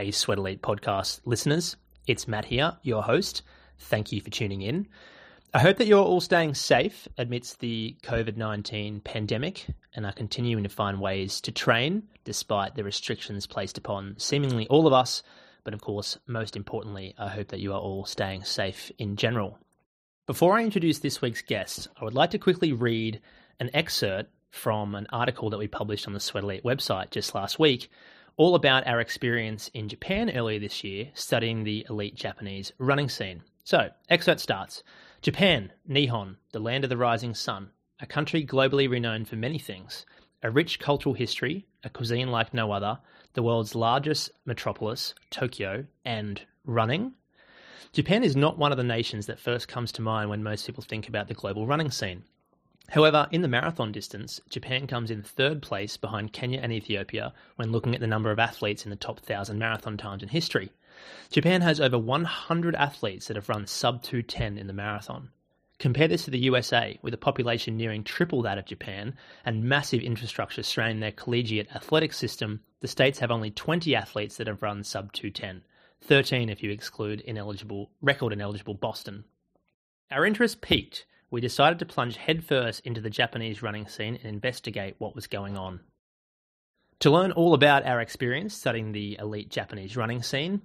Hey Sweat Elite podcast listeners. It's Matt here, your host. Thank you for tuning in. I hope that you're all staying safe amidst the COVID 19 pandemic and are continuing to find ways to train despite the restrictions placed upon seemingly all of us. But of course, most importantly, I hope that you are all staying safe in general. Before I introduce this week's guest, I would like to quickly read an excerpt from an article that we published on the Sweat Elite website just last week, all about our experience in Japan earlier this year studying the elite Japanese running scene. So, excerpt starts. Japan, Nihon, the land of the rising sun, a country globally renowned for many things a rich cultural history, a cuisine like no other, the world's largest metropolis, Tokyo, and running. Japan is not one of the nations that first comes to mind when most people think about the global running scene. However, in the marathon distance, Japan comes in third place behind Kenya and Ethiopia when looking at the number of athletes in the top 1,000 marathon times in history. Japan has over 100 athletes that have run sub 210 in the marathon. Compare this to the USA, with a population nearing triple that of Japan and massive infrastructure straining their collegiate athletic system. The states have only 20 athletes that have run sub 210, 13 if you exclude ineligible record ineligible Boston. Our interest peaked. We decided to plunge headfirst into the Japanese running scene and investigate what was going on. To learn all about our experience studying the elite Japanese running scene,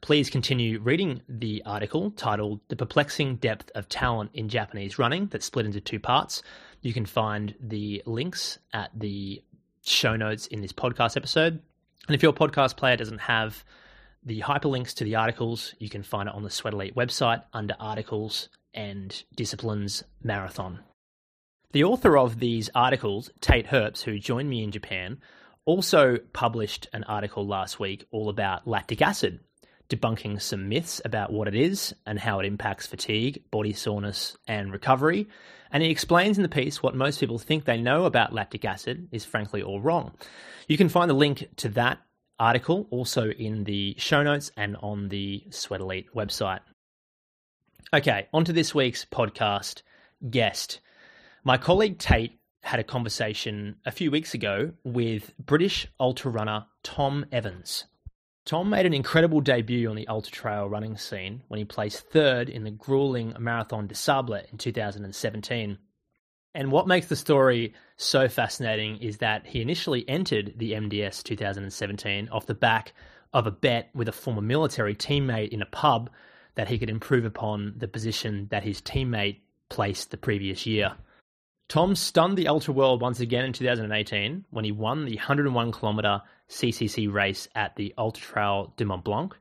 please continue reading the article titled The Perplexing Depth of Talent in Japanese Running that's split into two parts. You can find the links at the show notes in this podcast episode. And if your podcast player doesn't have the hyperlinks to the articles, you can find it on the Sweat Elite website under articles and disciplines marathon. The author of these articles, Tait Hearps, who joined me in Japan, also published an article last week all about lactic acid, debunking some myths about what it is and how it impacts fatigue, body soreness, and recovery. And he explains in the piece what most people think they know about lactic acid is frankly all wrong. You can find the link to that article also in the show notes and on the Sweat Elite website. Okay, on to this week's podcast guest. My colleague Tait had a conversation a few weeks ago with British ultra runner Tom Evans. Tom made an incredible debut on the ultra trail running scene when he placed third in the grueling Marathon des Sables in 2017. And what makes the story so fascinating is that he initially entered the MDS 2017 off the back of a bet with a former military teammate in a pub that he could improve upon the position that his teammate placed the previous year. Tom stunned the ultra world once again in 2018 when he won the 101 kilometer CCC race at the Ultra Trail du Mont Blanc.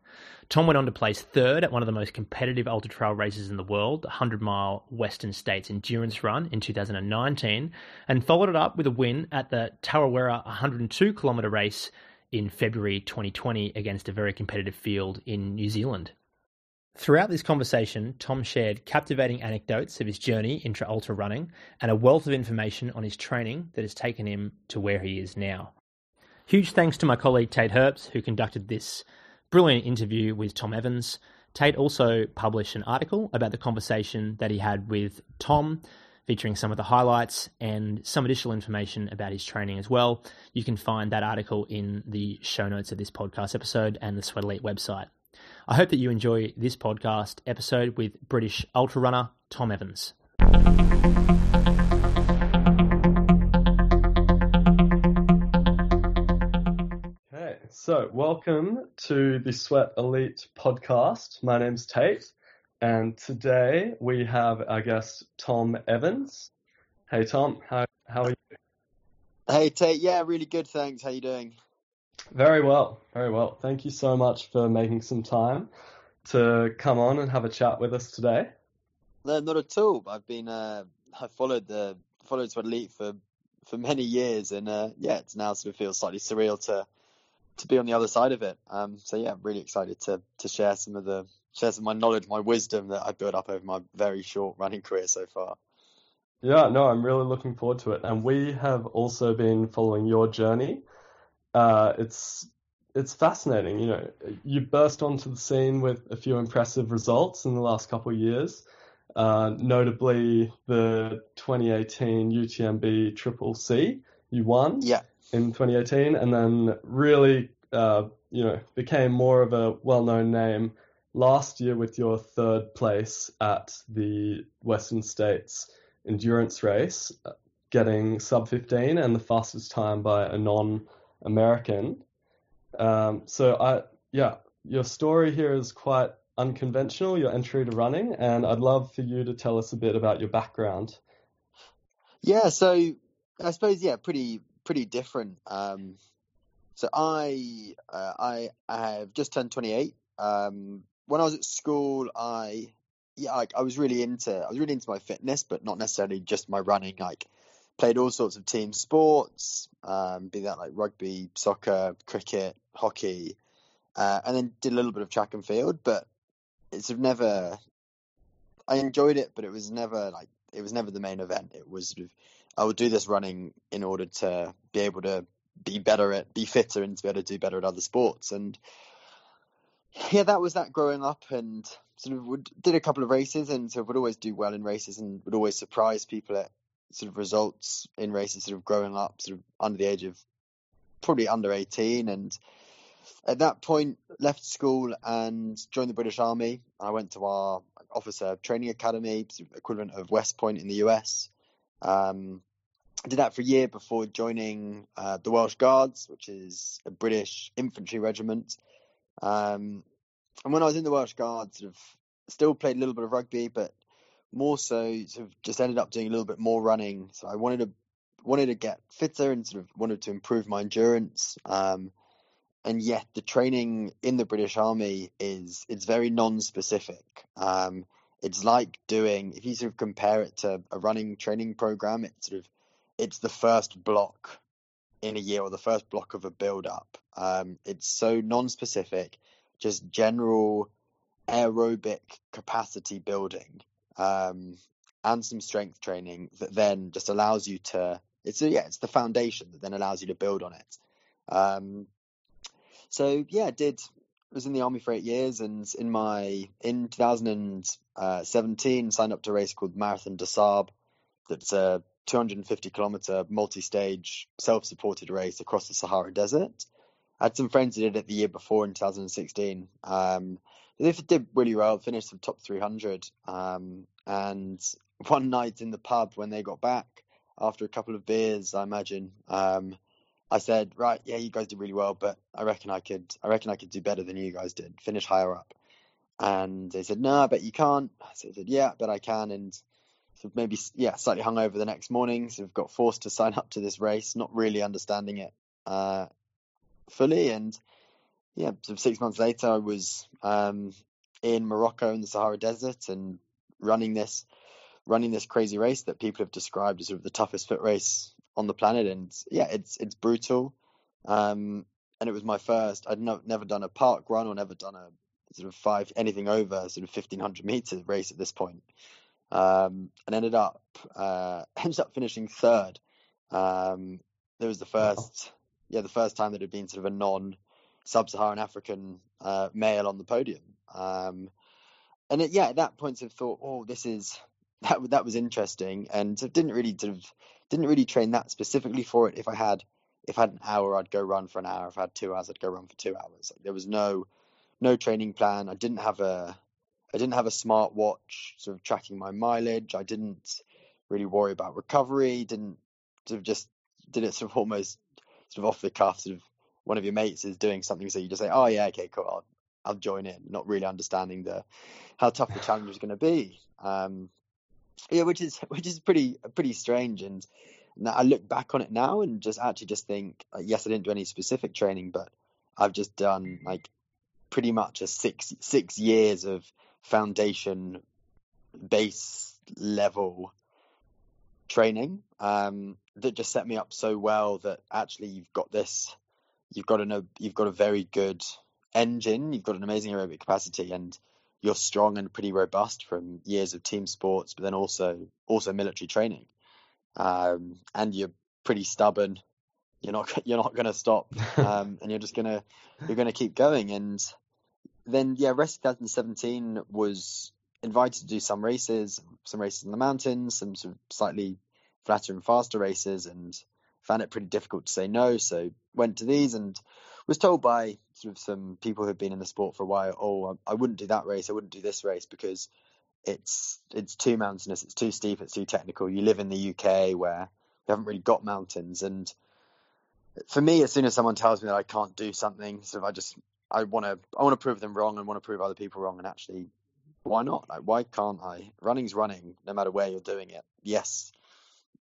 Tom went on to place third at one of the most competitive ultra trail races in the world, the 100 mile Western States Endurance Run in 2019, and followed it up with a win at the Tarawera 102 kilometer race in February 2020 against a very competitive field in New Zealand. Throughout this conversation, Tom shared captivating anecdotes of his journey into ultra running and a wealth of information on his training that has taken him to where he is now. Huge thanks to my colleague Tait Hearps, who conducted this brilliant interview with Tom Evans. Tate also published an article about the conversation that he had with Tom, featuring some of the highlights and some additional information about his training as well. You can find that article in the show notes of this podcast episode and the Sweat Elite website. I hope that you enjoy this podcast episode with British ultra runner Tom Evans. Okay, so welcome to the Sweat Elite podcast. My name's Tait, and today we have our guest Tom Evans. Hey Tom, how how are you? Hey Tait, yeah, really good, thanks. How are you doing? Very well, very well. Thank you so much for making some time to come on and have a chat with us today. No, not at all. I've been uh, I followed the followed Sweat Elite for for many years, and uh, yeah, it's now sort of feels slightly surreal to to be on the other side of it. Um, so yeah, I'm really excited to to share some of the share some of my knowledge, my wisdom that I've built up over my very short running career so far. Yeah, no, I'm really looking forward to it, and we have also been following your journey uh, it's it's fascinating. You know, you burst onto the scene with a few impressive results in the last couple of years, uh, notably the 2018 UTMB Triple C. You won yeah. in 2018, and then really uh, you know, became more of a well-known name last year with your third place at the Western States endurance race, getting sub 15 and the fastest time by a non-American. Um, so I, yeah, your story here is quite unconventional, your entry to running, and I'd love for you to tell us a bit about your background. Yeah, so I suppose yeah, pretty pretty different. Um, so I uh, I I have just turned 28. Um, when I was at school, I yeah, I was really into I was really into my fitness, but not necessarily just my running. Like played all sorts of team sports, um, be that like rugby, soccer, cricket, hockey, uh, and then did a little bit of track and field. But it's never. I enjoyed it, but it was never like it was never the main event. It was I would do this running in order to be able to be better at, be fitter, and to be able to do better at other sports. And yeah, that was that growing up, and sort of would, did a couple of races, and sort of would always do well in races, and would always surprise people at sort of results in races. Sort of growing up, sort of under the age of probably under eighteen, and at that point left school and joined the British Army. I went to our officer training academy, equivalent of West Point in the US. Um, did that for a year before joining uh, the Welsh Guards, which is a British infantry regiment. Um, and when I was in the Welsh Guards, sort of still played a little bit of rugby, but more so sort of just ended up doing a little bit more running. So I wanted to wanted to get fitter and sort of wanted to improve my endurance. Um, and yet the training in the British Army is it's very non-specific. Um, it's like doing if you sort of compare it to a running training program, it's sort of it's the first block in a year or the first block of a build up. Um, it's so non-specific, just general aerobic capacity building um, and some strength training that then just allows you to. It's a, yeah, it's the foundation that then allows you to build on it. Um, so yeah, did was in the army for eight years, and in my in 2017 signed up to a race called Marathon des Sables. That's a 250 kilometer multi-stage self-supported race across the Sahara Desert. I had some friends who did it the year before in 2016. Um, they did really well, finished the top 300. Um, and one night in the pub when they got back after a couple of beers, I imagine, um, I said, right, yeah, you guys did really well, but I reckon I could, I reckon I could do better than you guys did, finish higher up. And they said, no, I bet you can't. So I said, yeah, but I can. And so maybe, yeah, slightly hungover the next morning. So I've got forced to sign up to this race, not really understanding it uh, fully. And yeah, so six months later, I was um, in Morocco in the Sahara Desert and running this, running this crazy race that people have described as sort of the toughest foot race on the planet, and yeah, it's it's brutal. Um, and it was my first. I'd no, never done a park run or never done a sort of five anything over sort of fifteen hundred meter race at this point. Um, and ended up uh, ended up finishing third. Um, it was the first, yeah, the first time that it had been sort of a non sub-Saharan African uh, male on the podium. Um, and it, yeah, at that point, I thought, oh, this is that that was interesting, and didn't really sort of didn't really train that specifically for it. If I had if I had an hour, I'd go run for an hour. If I had two hours, I'd go run for two hours. Like, there was no no training plan. I didn't have a I didn't have a smart watch sort of tracking my mileage. I didn't really worry about recovery. Didn't sort of just did it sort of almost sort of off the cuff. Sort of one of your mates is doing something, so you just say, "Oh yeah, okay, cool, I'll, I'll join in," not really understanding the how tough the challenge is going to be. Um, yeah, which is which is pretty pretty strange. And now I look back on it now and just actually just think, yes, I didn't do any specific training, but I've just done like pretty much a six six years of foundation base level training um, that just set me up so well that actually you've got this you've got a you've got a very good engine you've got an amazing aerobic capacity and you're strong and pretty robust from years of team sports, but then also also military training, um, and you're pretty stubborn. You're not you're not going to stop, um, and you're just gonna you're gonna keep going. And then yeah, rest 2017 was invited to do some races, some races in the mountains, some sort of slightly flatter and faster races, and found it pretty difficult to say no. So went to these and was told by sort of some people who've been in the sport for a while, oh, I, wouldn't do that race, I wouldn't do this race because it's it's too mountainous, it's too steep, it's too technical. You live in the UK where we haven't really got mountains, and for me, as soon as someone tells me that I can't do something, sort of I just I want to I want to prove them wrong and want to prove other people wrong, and actually, why not? Like, why can't I? Running's running, no matter where you're doing it. Yes,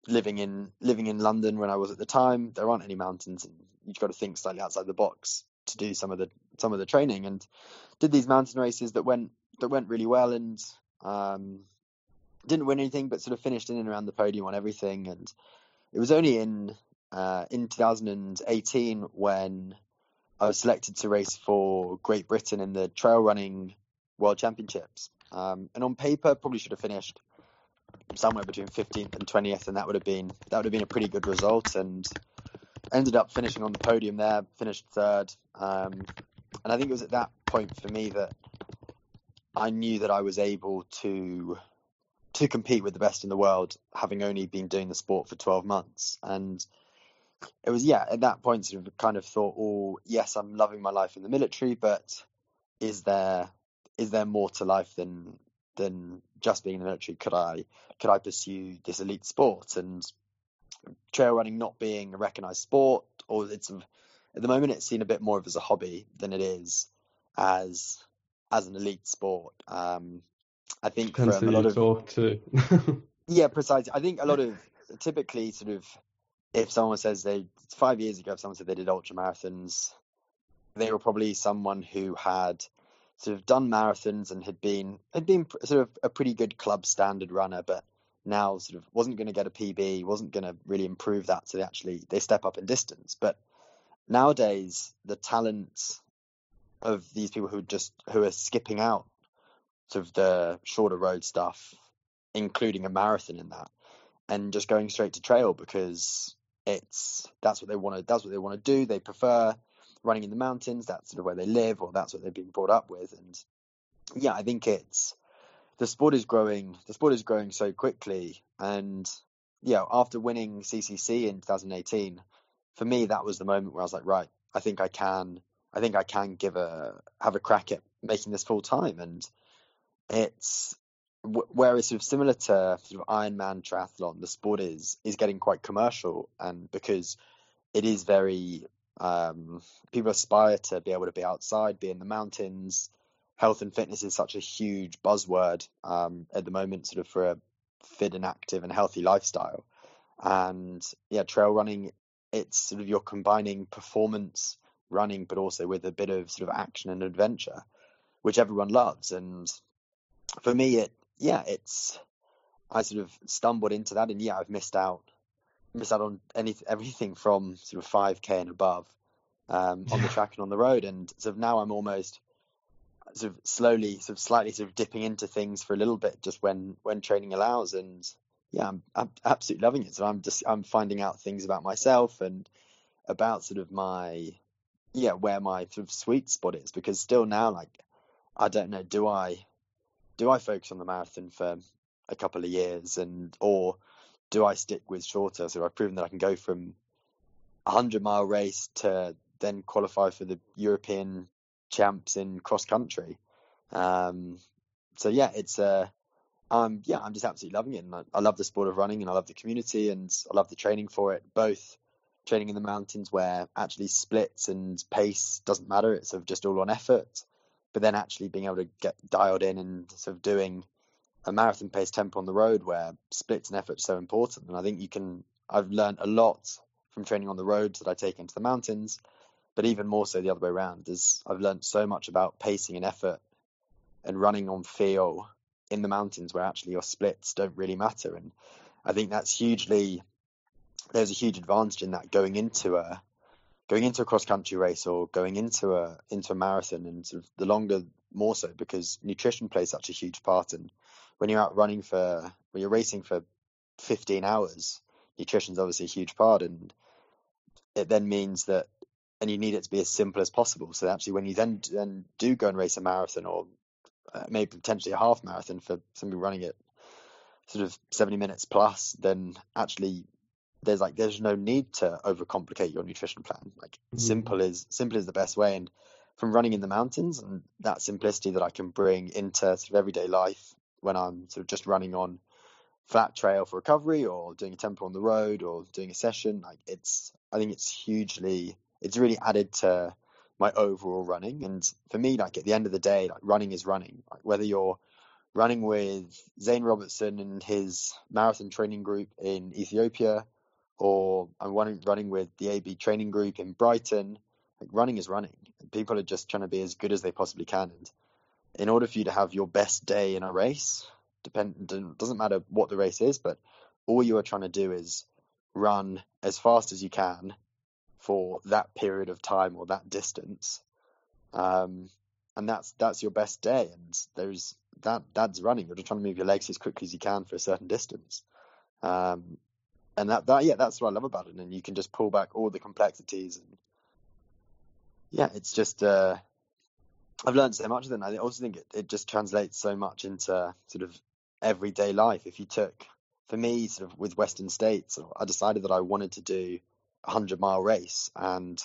living in living in London when I was at the time, there aren't any mountains, and you've got to think slightly outside the box to do some of the some of the training. And did these mountain races that went that went really well, and um, didn't win anything, but sort of finished in and around the podium on everything. And it was only in uh, in 2018 when I was selected to race for Great Britain in the trail running World Championships. Um, and on paper, probably should have finished somewhere between 15th and 20th, and that would have been that would have been a pretty good result. And ended up finishing on the podium there, finished third. Um, and I think it was at that point for me that I knew that I was able to to compete with the best in the world, having only been doing the sport for 12 months. And it was, yeah, at that point, sort of kind of thought, oh, yes, I'm loving my life in the military, but is there is there more to life than than just being in the military? Could I could I pursue this elite sport? And trail running not being a recognised sport, or it's at the moment it's seen a bit more of as a hobby than it is as as an elite sport. Um, I think from a lot of yeah, precisely. I think a lot of typically sort of if someone says they five years ago, if someone said they did ultra marathons, they were probably someone who had sort of done marathons and had been had been sort of a pretty good club standard runner, but now sort of wasn't going to get a PB, wasn't going to really improve that, so they actually they step up in distance. But nowadays, the talents of these people who just who are skipping out sort of the shorter road stuff, including a marathon in that, and just going straight to trail because it's that's what they want to that's what they want to do. They prefer running in the mountains. That's sort of where they live, or that's what they've been brought up with. And yeah, I think it's the sport is growing. The sport is growing so quickly, and yeah, after winning CCC in 2018, for me that was the moment where I was like, right, I think I can. I think I can give a have a crack at making this full time, and it's whereas sort of similar to sort of Ironman triathlon, the sport is is getting quite commercial, and because it is very um, people aspire to be able to be outside, be in the mountains. Health and fitness is such a huge buzzword um, at the moment, sort of for a fit and active and healthy lifestyle. And yeah, trail running, it's sort of you're combining performance running, but also with a bit of sort of action and adventure, which everyone loves. And for me, it yeah, it's I sort of stumbled into that, and yeah, I've missed out missed out on any everything from sort of 5k and above um, on the track and on the road, and sort of now I'm almost sort of slowly, sort of slightly, sort of dipping into things for a little bit, just when when training allows, and yeah, I'm, I'm absolutely loving it. So I'm just I'm finding out things about myself and about sort of my yeah where my sort of sweet spot is. Because still now like I don't know do I do I focus on the marathon for a couple of years and or do I stick with shorter? So I've proven that I can go from a hundred mile race to then qualify for the European champs in cross country. Um, so yeah, it's uh, um, yeah, I'm just absolutely loving it, and I, I love the sport of running, and I love the community, and I love the training for it. Both training in the mountains, where actually splits and pace doesn't matter; it's sort of just all on effort. But then actually being able to get dialed in and sort of doing a marathon pace tempo on the road, where splits and effort are so important. And I think you can. I've learned a lot from training on the roads that I take into the mountains, but even more so the other way around. Is I've learned so much about pacing and effort and running on feel in the mountains where actually your splits don't really matter. And I think that's hugely there's a huge advantage in that going into a going into a cross country race or going into a into a marathon and sort of the longer more so because nutrition plays such a huge part and when you're out running for when you're racing for 15 hours nutrition's obviously a huge part and it then means that and you need it to be as simple as possible so actually when you then then do go and race a marathon or uh, maybe potentially a half marathon for somebody running it sort of 70 minutes plus, then actually there's like there's no need to overcomplicate your nutrition plan. Like mm. simple is simple is the best way. And from running in the mountains and that simplicity that I can bring into sort of everyday life when I'm sort of just running on flat trail for recovery or doing a tempo on the road or doing a session, like it's I think it's hugely it's really added to my overall running. And for me, like at the end of the day, like running is running. Like whether you're running with Zane Robertson and his marathon training group in Ethiopia, or I'm running running with the AB training group in Brighton. Like running is running. People are just trying to be as good as they possibly can. And in order for you to have your best day in a race, depend doesn't matter what the race is, but all you are trying to do is run as fast as you can for that period of time or that distance. Um, and that's that's your best day. And there's that that's running. You're just trying to move your legs as quickly as you can for a certain distance. Um, and that, that yeah, that's what I love about it. And you can just pull back all the complexities and yeah, it's just uh, I've learned so much of it. I also think it, it just translates so much into sort of everyday life. If you took for me, sort of with Western States, I decided that I wanted to do a hundred mile race and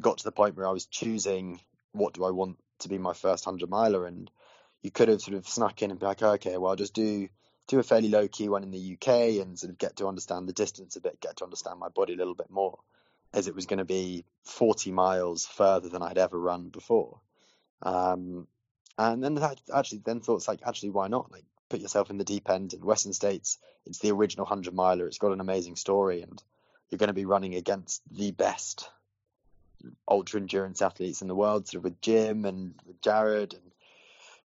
got to the point where I was choosing what do I want to be my first hundred miler and you could have sort of snuck in and be like, oh, okay, well, I'll just do do a fairly low key one in the UK and sort of get to understand the distance a bit, get to understand my body a little bit more, as it was going to be 40 miles further than I'd ever run before. Um, and then that actually then thought, like, actually, why not? Like, put yourself in the deep end. In Western States, it's the original 100 miler. It's got an amazing story, and you're going to be running against the best ultra endurance athletes in the world, sort of with Jim and with Jared and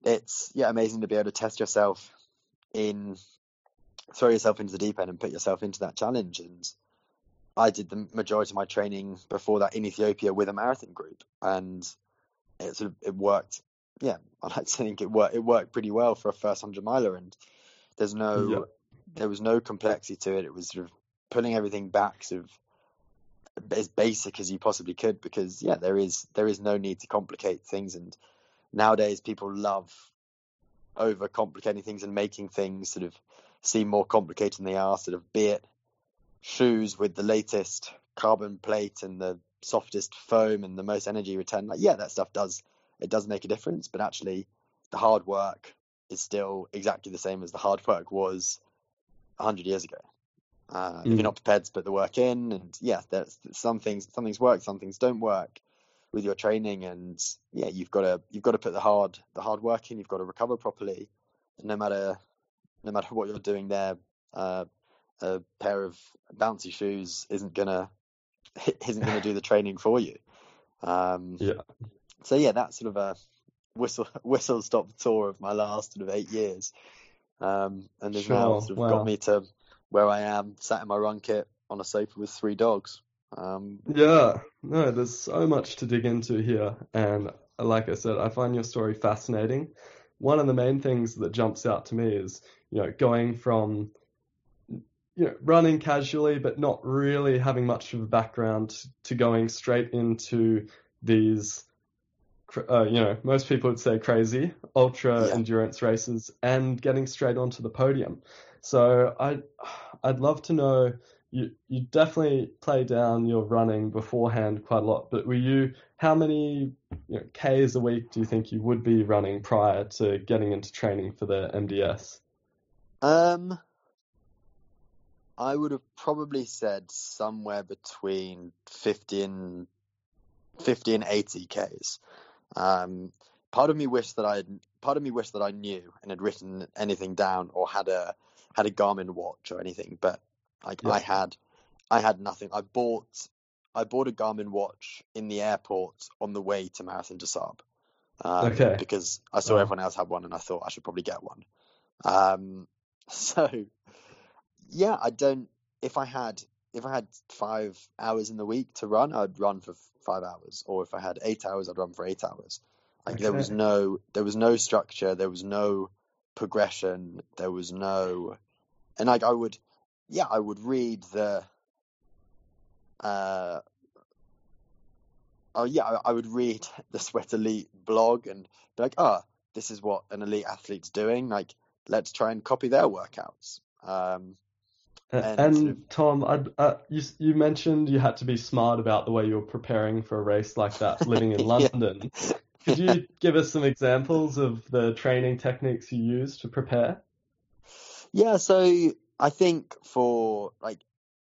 it's yeah amazing to be able to test yourself in throw yourself into the deep end and put yourself into that challenge and I did the majority of my training before that in Ethiopia with a marathon group and it sort of it worked yeah I like to think it worked it worked pretty well for a first hundred miler and there's no yeah. there was no complexity to it it was sort of pulling everything back sort of as basic as you possibly could because yeah there is there is no need to complicate things and nowadays people love over complicating things and making things sort of seem more complicated than they are, sort of be it shoes with the latest carbon plate and the softest foam and the most energy return. Like, yeah, that stuff does it does make a difference, but actually the hard work is still exactly the same as the hard work was hundred years ago. Uh, mm. If you're mm. not prepared to put the work in, and yeah, there's some things, some things work, some things don't work with your training and yeah you've got to you've got to put the hard the hard work in you've got to recover properly and no matter no matter what you're doing there uh, a pair of bouncy shoes isn't gonna isn't gonna do the training for you um, yeah so yeah that's sort of a whistle whistle stop tour of my last sort of eight years um, and has sure. now sort of wow. got me to where I am sat in my run kit on a sofa with three dogs um, yeah, no, there's so much to dig into here, and like I said, I find your story fascinating. One of the main things that jumps out to me is, you know, going from, you know, running casually but not really having much of a background to going straight into these, uh, you know, most people would say crazy ultra yeah. endurance races and getting straight onto the podium. So I, I'd love to know you you definitely play down your running beforehand quite a lot. But were you how many you know, k's a week do you think you would be running prior to getting into training for the MDS? Um, I would have probably said somewhere between fifty and fifty and eighty k's. Um, part of me wished that I had, part of me wished that I knew and had written anything down or had a had a Garmin watch or anything, but like yeah. I had, I had nothing. I bought, I bought a Garmin watch in the airport on the way to Marathon des Sables. Um, okay. Because I saw oh. everyone else had one, and I thought I should probably get one. Um, so, yeah, I don't. If I had, if I had five hours in the week to run, I'd run for five hours, or if I had eight hours, I'd run for eight hours. Like okay. there was no, there was no structure, there was no progression, there was no, and like I would, yeah, I would read the. Uh, oh yeah, I, I would read the Sweat Elite blog and be like, oh, this is what an elite athlete's doing. Like, let's try and copy their workouts. Um, And, and of... Tom, uh, you you mentioned you had to be smart about the way you were preparing for a race like that, living in London. Could you give us some examples of the training techniques you use to prepare? Yeah, so I think for like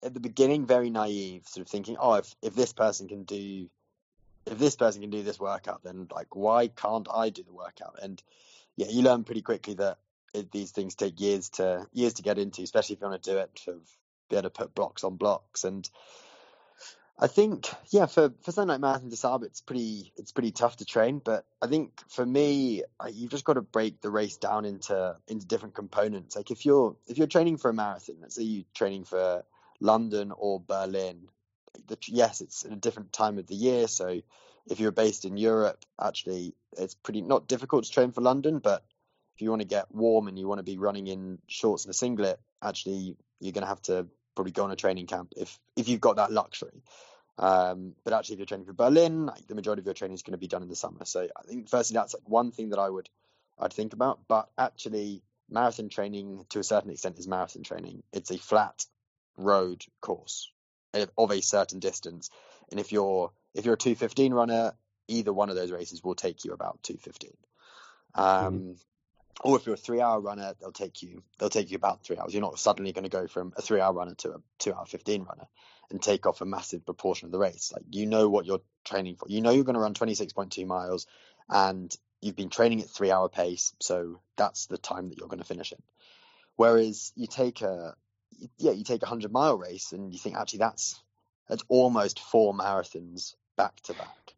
at the beginning, very naive, sort of thinking, oh, if if this person can do, if this person can do this workout, then like why can't I do the workout? And yeah, you learn pretty quickly that it, these things take years to years to get into, especially if you want to do it to be able to put blocks on blocks. And I think, yeah, for for something like Marathon Sables, it's pretty it's pretty tough to train. But I think for me, you've just got to break the race down into into different components. Like if you're if you're training for a marathon, let's say you're training for London or Berlin. The, yes, it's a different time of the year, so if you're based in Europe, actually, it's pretty not difficult to train for London, but if you want to get warm and you want to be running in shorts and a singlet, actually you're going to have to probably go on a training camp if if you've got that luxury. Um, but actually, if you're training for Berlin, like, the majority of your training is going to be done in the summer. So I think firstly that's like one thing that I would I'd think about. But actually, marathon training to a certain extent is marathon training. It's a flat road course of a certain distance, and if you're if you're a 215 runner, either one of those races will take you about 215. Um, mm-hmm or if you're a three hour runner, they'll take you they'll take you about three hours. You're not suddenly going to go from a three hour runner to a two hour fifteen runner and take off a massive proportion of the race. Like you know what you're training for. You know you're going to run twenty six point two miles and you've been training at three hour pace, so that's the time that you're going to finish in. Whereas you take a yeah, you take a hundred mile race and you think actually that's that's almost four marathons back to back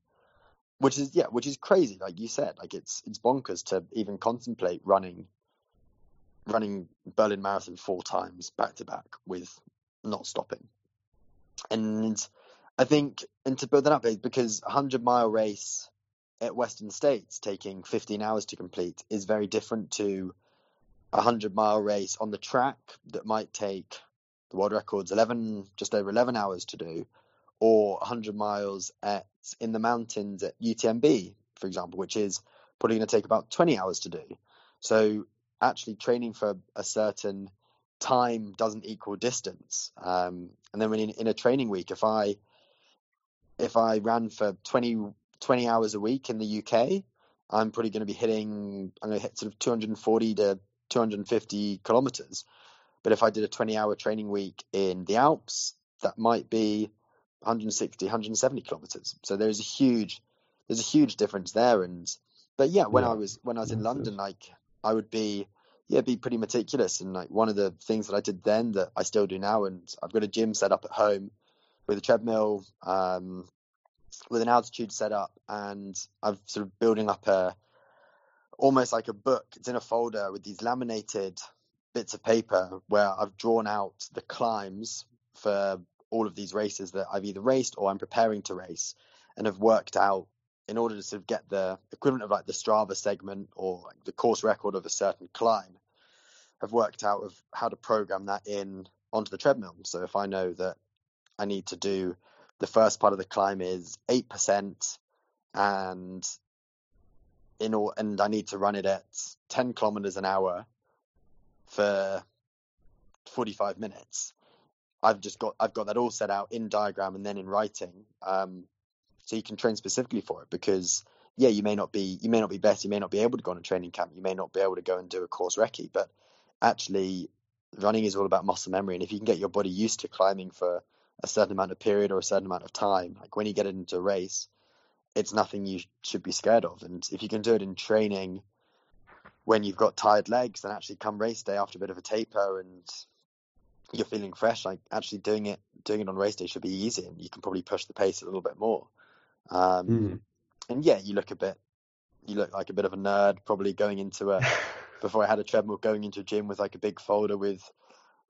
which is yeah, which is crazy. Like you said, like it's it's bonkers to even contemplate running running Berlin Marathon four times back to back with not stopping. And I think, and to build that up, because a hundred mile race at Western States taking 15 hours to complete is very different to a hundred mile race on the track that might take the world records 11, just over 11 hours to do, or 100 miles at in the mountains at UTMB, for example, which is probably going to take about 20 hours to do. So actually training for a certain time doesn't equal distance. Um, and then when in, in, a training week, if I if I ran for 20, 20 hours a week in the UK, I'm probably going to be hitting I'm going to hit sort of 240 to 250 kilometers. But if I did a 20 hour training week in the Alps, that might be 160, 170 kilometers. So there's a huge, there's a huge difference there. And but yeah, when yeah. I was when I was in London, like I would be yeah be pretty meticulous. And like one of the things that I did then that I still do now, and I've got a gym set up at home with a treadmill, um, with an altitude set up, and I'm sort of building up a almost like a book. It's in a folder with these laminated bits of paper where I've drawn out the climbs for all of these races that I've either raced or I'm preparing to race and have worked out in order to sort of get the equivalent of like the Strava segment or like the course record of a certain climb, have worked out of how to program that in onto the treadmill. So if I know that I need to do the first part of the climb is eight percent and in all and I need to run it at ten kilometers an hour for forty five minutes I've just got I've got that all set out in diagram and then in writing, um, so you can train specifically for it. Because yeah, you may not be you may not be better, you may not be able to go on a training camp, you may not be able to go and do a course recce, but actually, running is all about muscle memory, and if you can get your body used to climbing for a certain amount of period or a certain amount of time, like when you get into a race, it's nothing you should be scared of. And if you can do it in training when you've got tired legs, then actually come race day after a bit of a taper and you're feeling fresh, like actually doing it doing it on race day should be easy, and you can probably push the pace a little bit more. Um, mm. And yeah, you look a bit, you look like a bit of a nerd, probably going into a before I had a treadmill, going into a gym with like a big folder with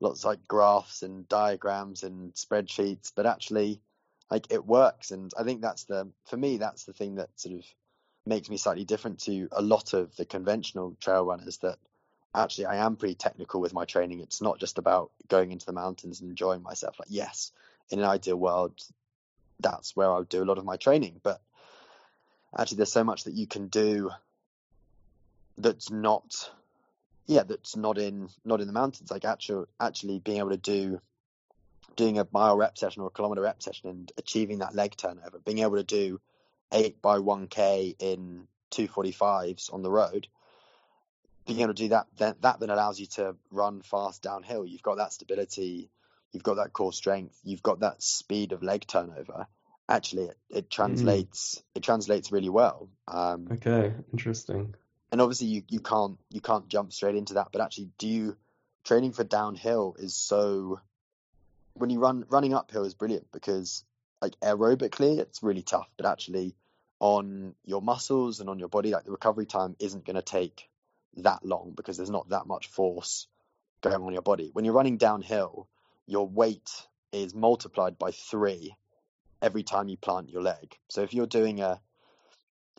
lots of like graphs and diagrams and spreadsheets, but actually, like it works, and I think that's the for me that's the thing that sort of makes me slightly different to a lot of the conventional trail runners that actually I am pretty technical with my training. It's not just about going into the mountains and enjoying myself. Like, yes, in an ideal world, that's where I would do a lot of my training. But actually, there's so much that you can do that's not, yeah, that's not in not in the mountains. Like actually, actually being able to do doing a mile rep session or a kilometer rep session and achieving that leg turnover, being able to do eight by one k in two forty fives on the road, being able to do that, then that then allows you to run fast downhill. You've got that stability, you've got that core strength, you've got that speed of leg turnover. Actually, it, it translates mm. it translates really well. Um, okay, interesting. And obviously, you, you can't you can't jump straight into that. But actually, do you training for downhill is so when you run running uphill is brilliant because like aerobically it's really tough, but actually on your muscles and on your body, like the recovery time isn't going to take that long because there's not that much force going on your body. When you're running downhill, your weight is multiplied by three every time you plant your leg. So if you're doing a,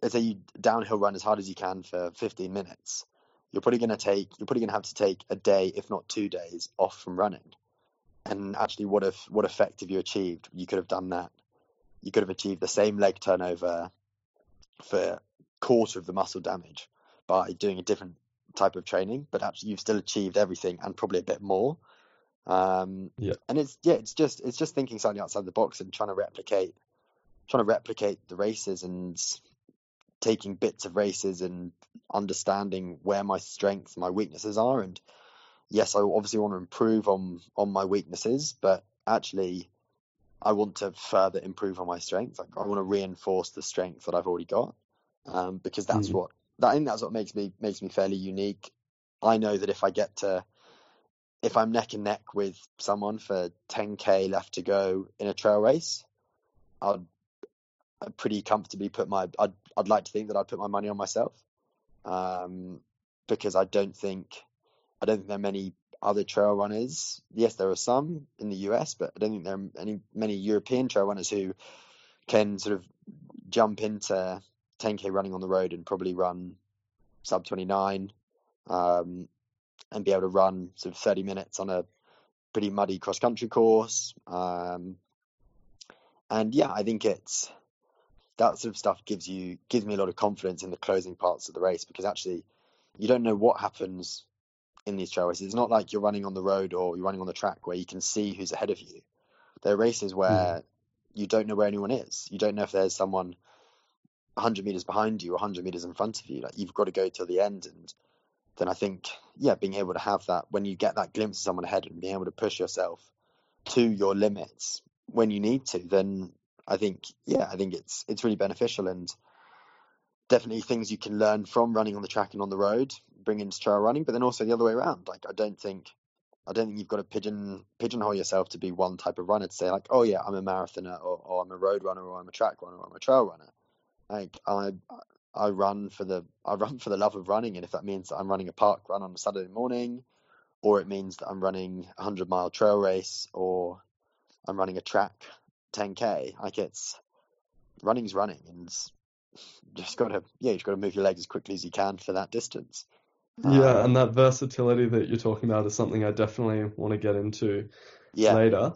let's say you downhill run as hard as you can for 15 minutes, you're probably going to take, you're probably going to have to take a day, if not two days, off from running. And actually, what if, what effect have you achieved? You could have done that. You could have achieved the same leg turnover for quarter of the muscle damage by doing a different type of training, but actually you've still achieved everything and probably a bit more. Um, yeah. And it's yeah, it's just it's just thinking slightly outside the box and trying to replicate, trying to replicate the races and taking bits of races and understanding where my strengths, my weaknesses are. And yes, I obviously want to improve on on my weaknesses, but actually, I want to further improve on my strengths. Like I want to reinforce the strength that I've already got, um, because that's mm-hmm. what I think that's what makes me makes me fairly unique. I know that if I get to if I'm neck and neck with someone for 10k left to go in a trail race, I'd, I'd pretty comfortably put my I'd I'd like to think that I'd put my money on myself, um, because I don't think I don't think there are many other trail runners. Yes, there are some in the US, but I don't think there are any many European trail runners who can sort of jump into 10k running on the road and probably run sub 29 um, and be able to run sort of 30 minutes on a pretty muddy cross country course. Um, and yeah, I think it's that sort of stuff gives you gives me a lot of confidence in the closing parts of the race because actually you don't know what happens in these trail races. It's not like you're running on the road or you're running on the track where you can see who's ahead of you. There are races where mm. you don't know where anyone is. You don't know if there's someone 100 meters behind you, 100 meters in front of you. Like you've got to go till the end. And then I think, yeah, being able to have that when you get that glimpse of someone ahead and being able to push yourself to your limits when you need to, then I think, yeah, I think it's it's really beneficial and definitely things you can learn from running on the track and on the road, bring into trail running, but then also the other way around. Like I don't think I don't think you've got to pigeon pigeonhole yourself to be one type of runner to say like, oh yeah, I'm a marathoner or, or I'm a road runner or I'm a track runner or I'm a trail runner. Like I I run for the I run for the love of running, and if that means that I'm running a park run on a Saturday morning, or it means that I'm running a hundred mile trail race, or I'm running a track 10k, like it's running's running, and just got to yeah, you've got to move your legs as quickly as you can for that distance. Yeah, um, and that versatility that you're talking about is something I definitely want to get into yeah. later.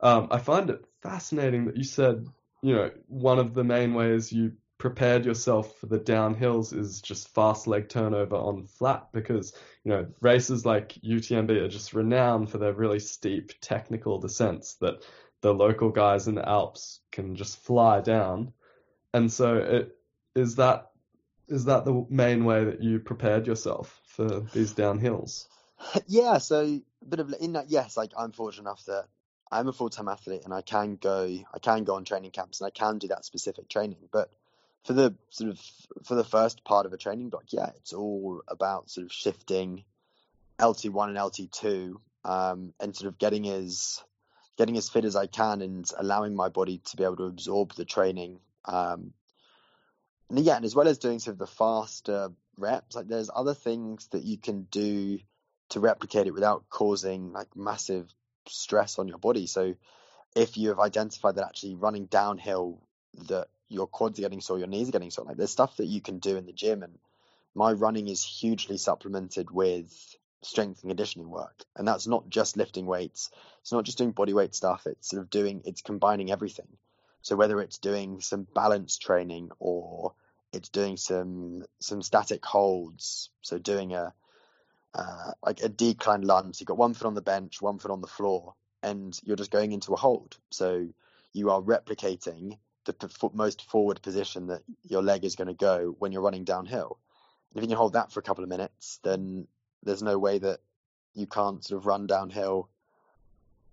Um, I find it fascinating that you said, you know, one of the main ways you prepared yourself for the downhills is just fast leg turnover on flat because you know races like UTMB are just renowned for their really steep technical descents that the local guys in the Alps can just fly down, and so it is that is that the main way that you prepared yourself for these downhills? Yeah, so a bit of in that yes, like I'm fortunate enough that I'm a full time athlete and I can go I can go on training camps and I can do that specific training, but for the sort of for the first part of a training block, yeah, it's all about sort of shifting LT1 and LT2 um, and sort of getting as getting as fit as I can and allowing my body to be able to absorb the training. Um, and yeah, and as well as doing sort of the faster reps, like there's other things that you can do to replicate it without causing like massive stress on your body. So if you have identified that actually running downhill that your quads are getting sore, your knees are getting sore. Like there's stuff that you can do in the gym, and my running is hugely supplemented with strength and conditioning work, and that's not just lifting weights. It's not just doing body weight stuff. It's sort of doing it's combining everything. So whether it's doing some balance training or it's doing some some static holds, so doing a uh, like a decline lunge. You've got one foot on the bench, one foot on the floor, and you're just going into a hold. So you are replicating the most forward position that your leg is going to go when you're running downhill. And if you can hold that for a couple of minutes, then there's no way that you can't sort of run downhill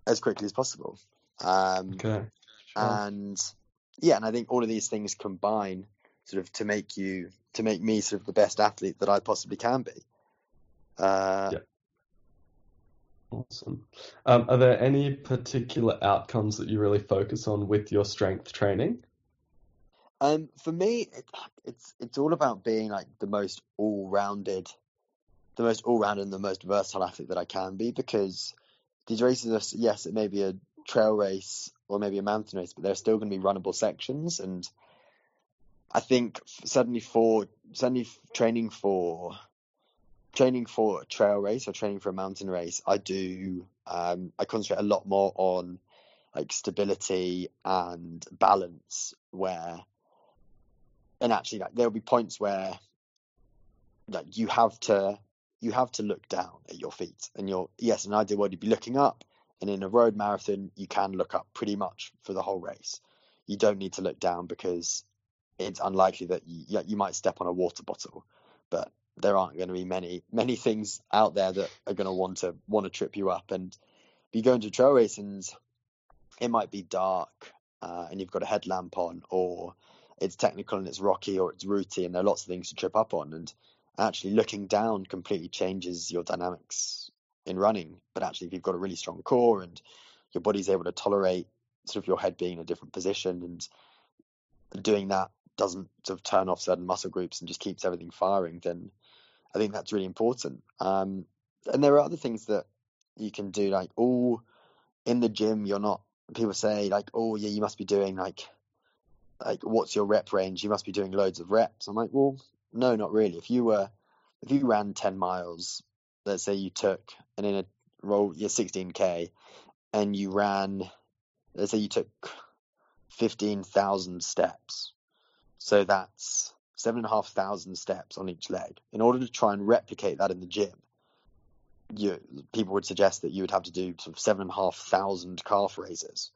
as quickly as possible. Um, okay. Sure. And yeah, and I think all of these things combine sort of to make you to make me sort of the best athlete that I possibly can be. Uh, yeah. Awesome. Um, are there any particular outcomes that you really focus on with your strength training? Um, for me, it, it's it's all about being like the most all-rounded, the most all-rounded and the most versatile athlete that I can be. Because these races are yes, it may be a trail race or maybe a mountain race, but they're still going to be runnable sections. And I think certainly for certainly training for training for a trail race or training for a mountain race, I do um, I concentrate a lot more on like stability and balance where and actually like there'll be points where like you have to you have to look down at your feet and you're yes in an ideal world you'd be looking up and in a road marathon you can look up pretty much for the whole race. You don't need to look down because it's unlikely that you, you might step on a water bottle but there aren't going to be many many things out there that are going to want to want to trip you up. And if you go into trail racings, it might be dark uh, and you've got a headlamp on, or it's technical and it's rocky, or it's rooty, and there are lots of things to trip up on. And actually, looking down completely changes your dynamics in running. But actually, if you've got a really strong core and your body's able to tolerate sort of your head being in a different position and doing that doesn't sort of turn off certain muscle groups and just keeps everything firing, then I think that's really important. Um, and there are other things that you can do, like, oh, in the gym, you're not. People say like, oh yeah, you must be doing like, like what's your rep range? You must be doing loads of reps. I'm like, well, no, not really. If you were, if you ran ten miles, let's say you took and in a roll, you're 16k, and you ran, let's say you took fifteen thousand steps, so that's seven and a half thousand steps on each leg. In order to try and replicate that in the gym, you, people would suggest that you would have to do sort of seven and a half thousand calf raises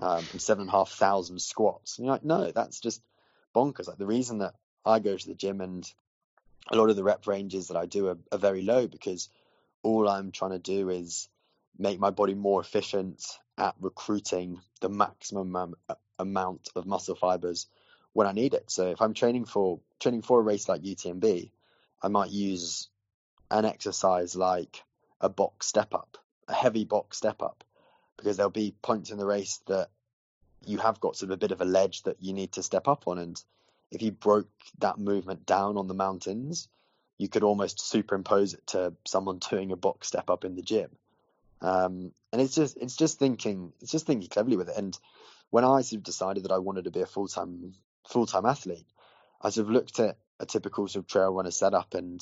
um, and seven and a half thousand squats. And you're like, no, that's just bonkers. Like the reason that I go to the gym and a lot of the rep ranges that I do are, are very low because all I'm trying to do is make my body more efficient at recruiting the maximum amount of muscle fibers when I need it. So if I'm training for training for a race like UTMB, I might use an exercise like a box step up, a heavy box step up, because there'll be points in the race that you have got sort of a bit of a ledge that you need to step up on. And if you broke that movement down on the mountains, you could almost superimpose it to someone doing a box step up in the gym. Um, and it's just it's just thinking it's just thinking cleverly with it. And when I sort of decided that I wanted to be a full time full time athlete, I sort of looked at a typical sort of trail runner setup and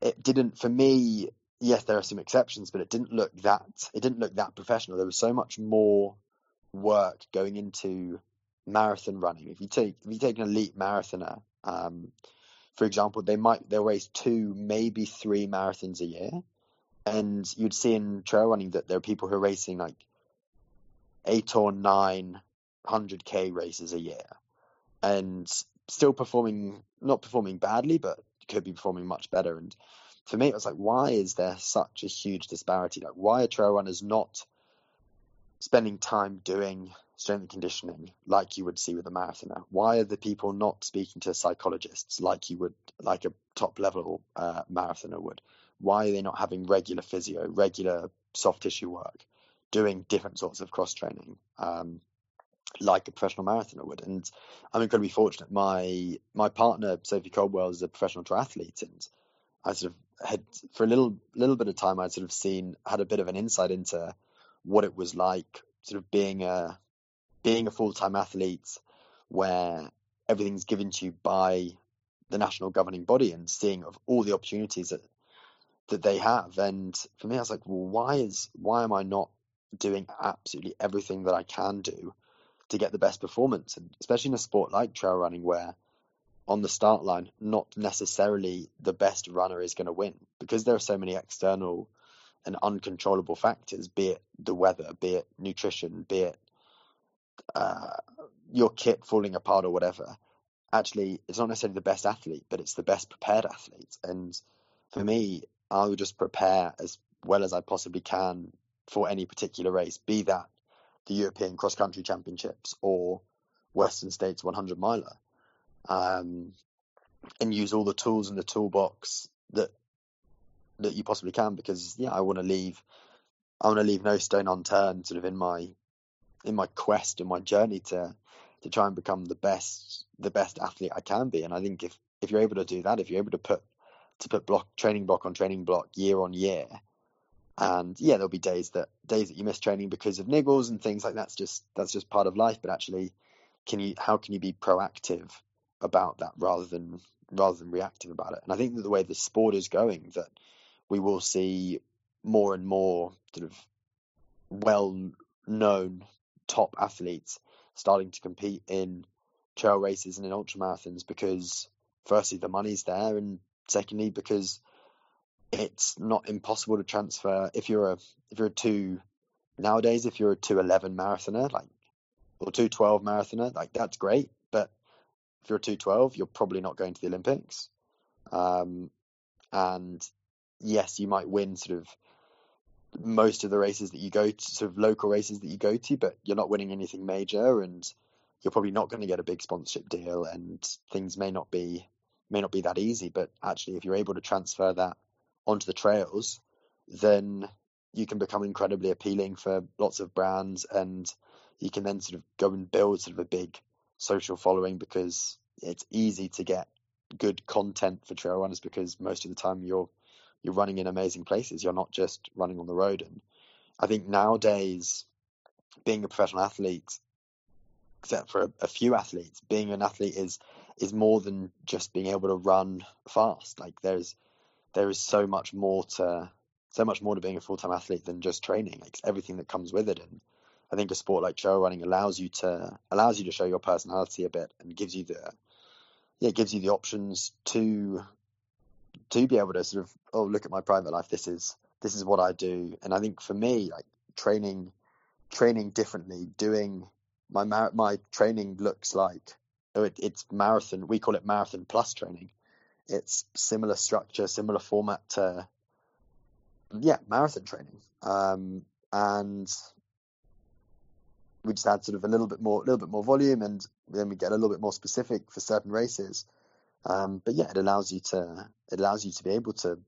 it didn't for me yes there are some exceptions but it didn't look that it didn't look that professional. There was so much more work going into marathon running. If you take if you take an elite marathoner um, for example they might they'll race two maybe three marathons a year and you'd see in trail running that there are people who are racing like eight or nine hundred k races a year and still performing, not performing badly, but could be performing much better. And for me, it was like, why is there such a huge disparity? Like, why are trail runners not spending time doing strength and conditioning like you would see with a marathoner? Why are the people not speaking to psychologists like you would, like a top level uh, marathoner would? Why are they not having regular physio, regular soft tissue work, doing different sorts of cross training? Um, like a professional marathoner would. And I'm incredibly fortunate. My my partner Sophie Coldwell is a professional triathlete, and I sort of had for a little little bit of time I'd sort of seen had a bit of an insight into what it was like, sort of being a being a full time athlete, where everything's given to you by the national governing body, and seeing of all the opportunities that that they have. And for me, I was like, well, why is why am I not doing absolutely everything that I can do to get the best performance, and especially in a sport like trail running, where on the start line, not necessarily the best runner is going to win because there are so many external and uncontrollable factors, be it the weather, be it nutrition, be it uh, your kit falling apart or whatever, actually it's not necessarily the best athlete, but it's the best prepared athlete. And for me, I will just prepare as well as I possibly can for any particular race, be that the European Cross Country Championships or Western States 100 miler, um, and use all the tools in the toolbox that that you possibly can. Because yeah, I want to leave, I want to leave no stone unturned, sort of in my in my quest and my journey to to try and become the best the best athlete I can be. And I think if if you're able to do that, if you're able to put to put block training block on training block year on year, and yeah, there'll be days that days that you miss training because of niggles and things like that's just that's just part of life. But actually, can you how can you be proactive about that rather than rather than reactive about it? And I think that the way the sport is going, that we will see more and more sort of well known top athletes starting to compete in trail races and in ultra marathons because firstly the money's there and secondly because it's not impossible to transfer if you're a if you're a two nowadays if you're a 211 marathoner like or 212 marathoner like that's great but if you're a 212 you're probably not going to the olympics. Um, and yes you might win sort of most of the races that you go to sort of local races that you go to but you're not winning anything major and you're probably not going to get a big sponsorship deal and things may not be may not be that easy. But actually if you're able to transfer that onto the trails, then you can become incredibly appealing for lots of brands and you can then sort of go and build sort of a big social following because it's easy to get good content for trail runners because most of the time you're you're running in amazing places. You're not just running on the road. And I think nowadays being a professional athlete, except for a, a few athletes, being an athlete is is more than just being able to run fast. Like there's there is so much more to so much more to being a full time athlete than just training. Like everything that comes with it. And I think a sport like trail running allows you to allows you to show your personality a bit and gives you the yeah, gives you the options to to be able to sort of oh look at my private life. This is this is what I do. And I think for me, like training training differently, doing my my training looks like oh, it, it's marathon. We call it marathon plus training it's similar structure, similar format to yeah marathon training, um, and we just add sort of a little bit more, a little bit more volume, and then we get a little bit more specific for certain races. Um, but yeah, it allows you to it allows you to be able to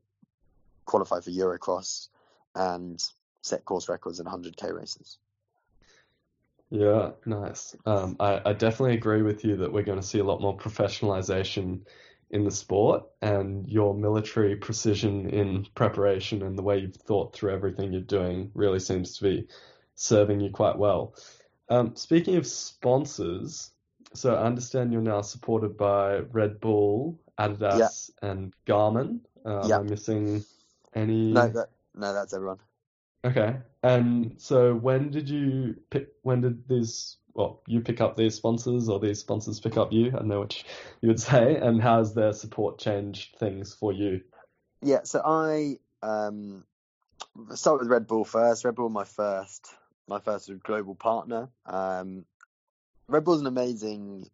qualify for Eurocross and set course records in 100k races. Yeah, nice. Um, I, I definitely agree with you that we're going to see a lot more professionalization in the sport and your military precision in preparation and the way you've thought through everything you're doing really seems to be serving you quite well. Um, speaking of sponsors, so I understand you're now supported by Red Bull, Adidas, yeah. and Garmin. Uh, yeah. Am I missing any? No, that, no, that's everyone. Okay, and so when did you pick? When did these well, you pick up these sponsors or these sponsors pick up you? I don't know which you would say. And how's their support changed things for you? Yeah, so I um, start with Red Bull first. Red Bull, my first, my first global partner. Um, Red Bull's an amazing,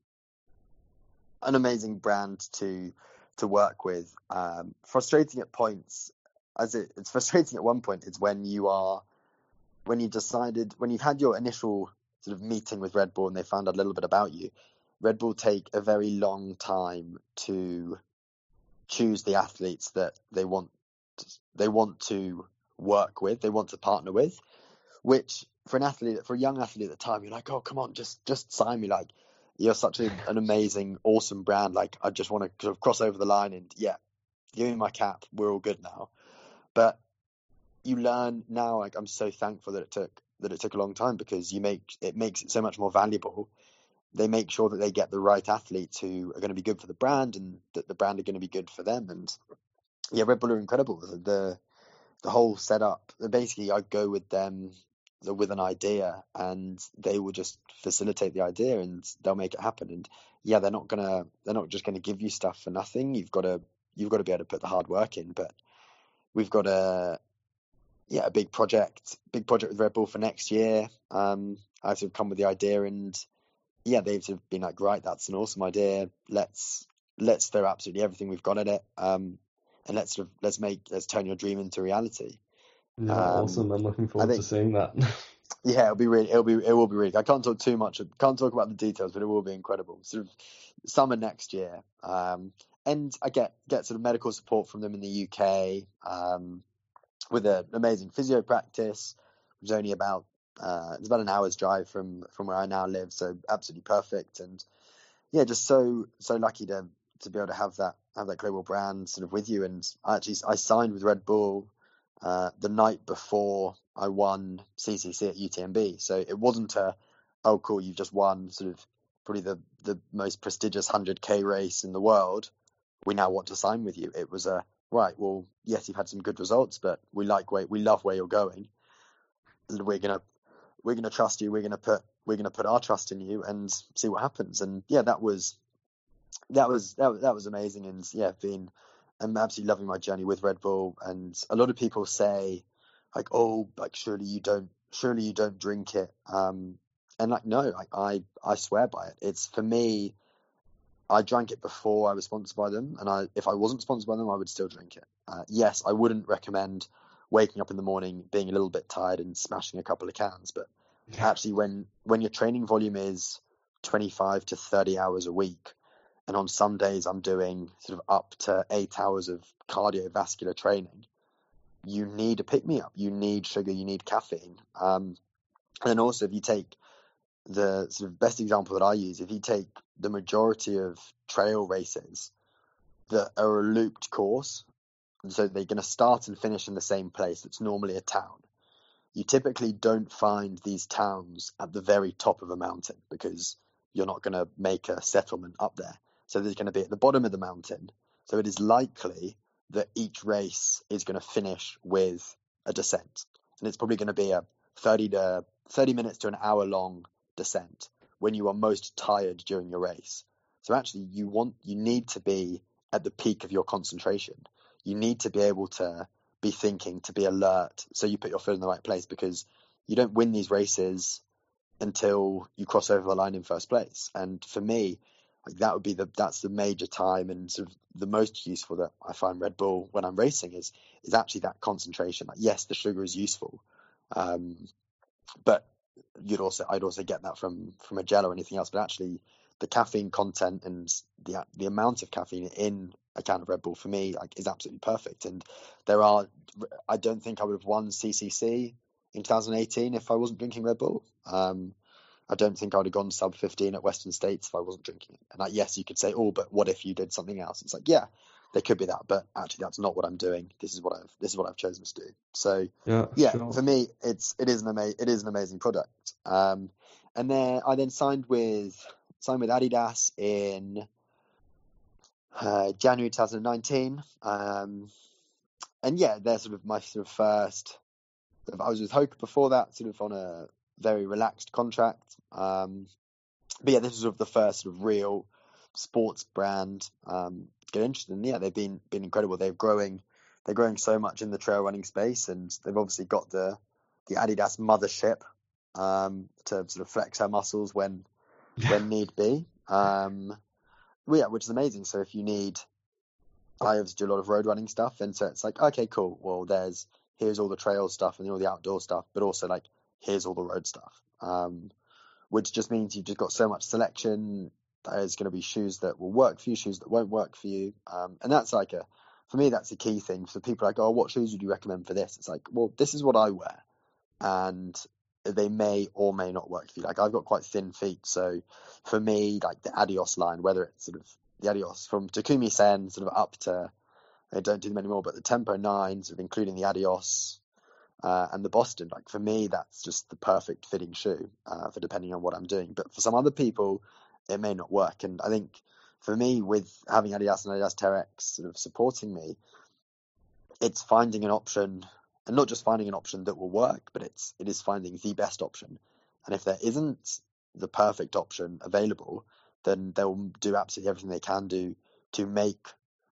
an amazing brand to to work with. Um, frustrating at points, as it, it's frustrating at one point. It's when you are when you decided when you've had your initial sort of meeting with Red Bull and they found out a little bit about you, Red Bull take a very long time to choose the athletes that they want they want to work with, they want to partner with, which for an athlete, for a young athlete at the time, you're like, oh come on, just just sign me, like you're such a, an amazing, awesome brand. Like I just want to sort of cross over the line and yeah, give me my cap, we're all good now. But you learn now. Like I'm so thankful that it took that it took a long time because you make it makes it so much more valuable. They make sure that they get the right athletes who are going to be good for the brand and that the brand are going to be good for them. And yeah, Red Bull are incredible. The the whole setup. Basically, I go with them with an idea and they will just facilitate the idea and they'll make it happen. And yeah, they're not gonna they're not just gonna give you stuff for nothing. You've got to you've got to be able to put the hard work in. But we've got to yeah, a big project, big project with Red Bull for next year. Um, I sort of come with the idea, and yeah, they've sort of been like, right, that's an awesome idea. Let's let's throw absolutely everything we've got at it, um, and let's sort of let's make let's turn your dream into reality. Yeah, um, awesome. I'm looking forward think, to seeing that. yeah, it'll be really, it'll be, it will be really. I can't talk too much. Can't talk about the details, but it will be incredible. Sort of summer next year. Um, and I get get sort of medical support from them in the UK um, with an amazing physio practice, which is only about uh, it's about an hour's drive from from where I now live, so absolutely perfect. And yeah, just so so lucky to to be able to have that have that global brand sort of with you. And I actually I signed with Red Bull uh, the night before I won CCC at UTMB, so it wasn't a oh cool you've just won sort of probably the the most prestigious 100k race in the world we now want to sign with you. It was a right. Well, yes, you've had some good results, but we like where we love where you're going. We're gonna we're gonna trust you. We're gonna put we're gonna put our trust in you and see what happens. And yeah, that was that was that, that was amazing. And yeah, been I'm absolutely loving my journey with Red Bull. And a lot of people say like, oh, like surely you don't surely you don't drink it. Um, and like no, like I I swear by it. It's for me I drank it before I was sponsored by them, and I, if I wasn't sponsored by them, I would still drink it. Uh, yes, I wouldn't recommend waking up in the morning being a little bit tired and smashing a couple of cans, but yeah. actually, when when your training volume is 25 to 30 hours a week, and on some days I'm doing sort of up to eight hours of cardiovascular training, you need a pick me up. You need sugar. You need caffeine. Um, and then also, if you take the sort of best example that I use, if you take the majority of trail races that are a looped course, so they're going to start and finish in the same place. It's normally a town. You typically don't find these towns at the very top of a mountain because you're not going to make a settlement up there. So they're going to be at the bottom of the mountain. So it is likely that each race is going to finish with a descent, and it's probably going to be a 30 to 30 minutes to an hour long descent when you are most tired during your race. So actually, you want you need to be at the peak of your concentration. You need to be able to be thinking, to be alert, so you put your foot in the right place because you don't win these races until you cross over the line in first place. And for me, like that would be the that's the major time and sort of the most useful that I find Red Bull when I'm racing is is actually that concentration. Like yes, the sugar is useful, um, but you'd also I'd also get that from from a gel or anything else, but actually the caffeine content and the the amount of caffeine in a can of Red Bull for me like is absolutely perfect. And there are I don't think I would have won CCC in 2018 if I wasn't drinking Red Bull. Um, I don't think I would have gone sub 15 at Western States if I wasn't drinking it. And like, yes, you could say, oh, but what if you did something else? It's like, yeah, there could be that, but actually that's not what I'm doing. This is what I've this is what I've chosen to do. So yeah, yeah sure. for me it's it is an ama- it is an amazing product. Um, and then I then signed with signed with Adidas in uh, January 2019. Um, and yeah, they're sort of my sort of first. I was with Hoka before that, sort of on a very relaxed contract. Um, but yeah, this was sort of the first sort of real sports brand um, get interested. And yeah, they've been been incredible. They're growing, they're growing so much in the trail running space, and they've obviously got the the Adidas mothership um, to sort of flex her muscles when when need be. Um, well, yeah, which is amazing. So if you need, I obviously do a lot of road running stuff, and so it's like, okay, cool. Well, there's here's all the trail stuff and all the outdoor stuff, but also like here's all the road stuff. Um, which just means you've just got so much selection there's going to be shoes that will work for you, shoes that won't work for you, um, and that's like a for me that's a key thing for people like oh what shoes would you recommend for this? It's like well this is what I wear, and they may or may not work for you. Like I've got quite thin feet, so for me like the Adios line, whether it's sort of the Adios from Takumi Sen sort of up to I don't do them anymore, but the Tempo Nine, sort of including the Adios, uh, and the Boston. Like for me, that's just the perfect fitting shoe uh, for depending on what I'm doing. But for some other people, it may not work. And I think for me, with having Adidas and Adidas Terrex sort of supporting me, it's finding an option, and not just finding an option that will work, but it's it is finding the best option. And if there isn't the perfect option available, then they'll do absolutely everything they can do to make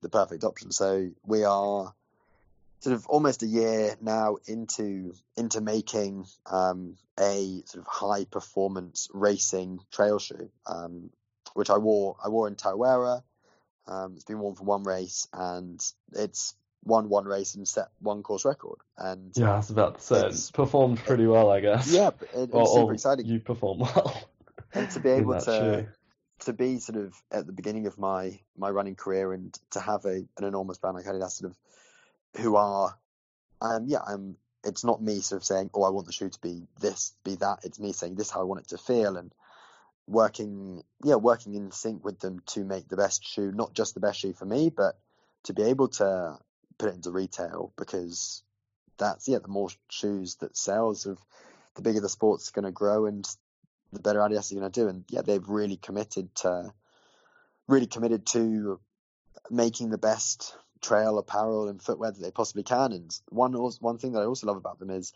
the perfect option. So we are sort of almost a year now into into making um, a sort of high performance racing trail shoe, um, which I wore I wore in Tarawera. Um, it's been worn for one race, and it's won one race and set one course record. And yeah, was about to say it's performed pretty well, I guess. Yeah, it, it was super exciting. You perform well, and to be able to. Shoe to be sort of at the beginning of my my running career and to have a an enormous brand like Adidas sort of who are, um, yeah, I'm. It's not me sort of saying, "Oh, I want the shoe to be this, be that." It's me saying, "This is how I want it to feel," and working, yeah, working in sync with them to make the best shoe, not just the best shoe for me, but to be able to put it into retail because that's yeah, the more shoes that sells, of the bigger the sport's going to grow and the better Adidas are going to do. And yeah, they've really committed to, really committed to making the best trail apparel and footwear that they possibly can. And one one thing that I also love about them is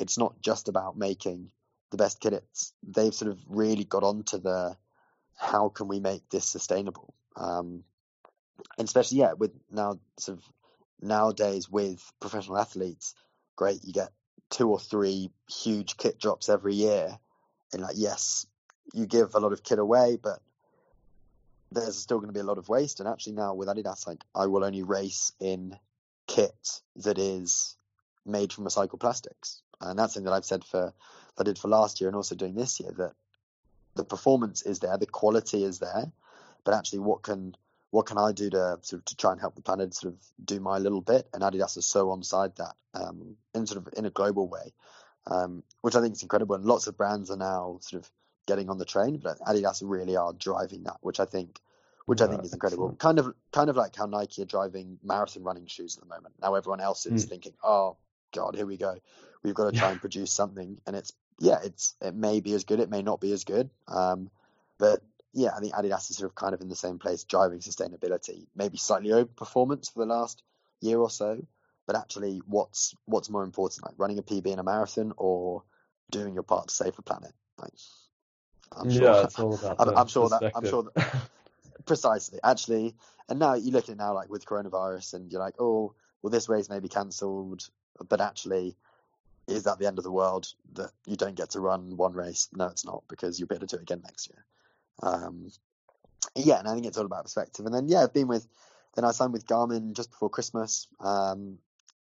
it's not just about making the best kits. They've sort of really got onto the how can we make this sustainable. Um, and especially yeah, with now sort of nowadays with professional athletes, great you get two or three huge kit drops every year, and like yes, you give a lot of kit away, but there's still going to be a lot of waste. And actually now with Adidas, like I will only race in kit that is made from recycled plastics. And that's something that I've said for, I did for last year and also doing this year that the performance is there, the quality is there, but actually what can, what can I do to sort of to try and help the planet sort of do my little bit? And Adidas is so on side that, um, in sort of in a global way, um, which I think is incredible. And lots of brands are now sort of getting on the train, but Adidas really are driving that, which I think which I think is incredible. Excellent. Kind of kind of like how Nike are driving marathon running shoes at the moment. Now everyone else is mm. thinking, "Oh God, here we go. We've got to try and produce something." And it's yeah, it's it may be as good, it may not be as good, um, but yeah, I think Adidas is sort of kind of in the same place, driving sustainability, maybe slightly over performance for the last year or so, but actually, what's what's more important, like running a PB in a marathon or doing your part to save the planet? Like, I'm sure, yeah, it's all about. I'm, I'm sure that I'm sure that precisely. Actually, and now you look at it now like with coronavirus, and you're like, oh, well, this race may be cancelled, but actually, is that the end of the world that you don't get to run one race? No, it's not because you'll be able to do it again next year. Um, yeah, and I think it's all about perspective. And then yeah, I've been with, then I signed with Garmin just before Christmas. Um,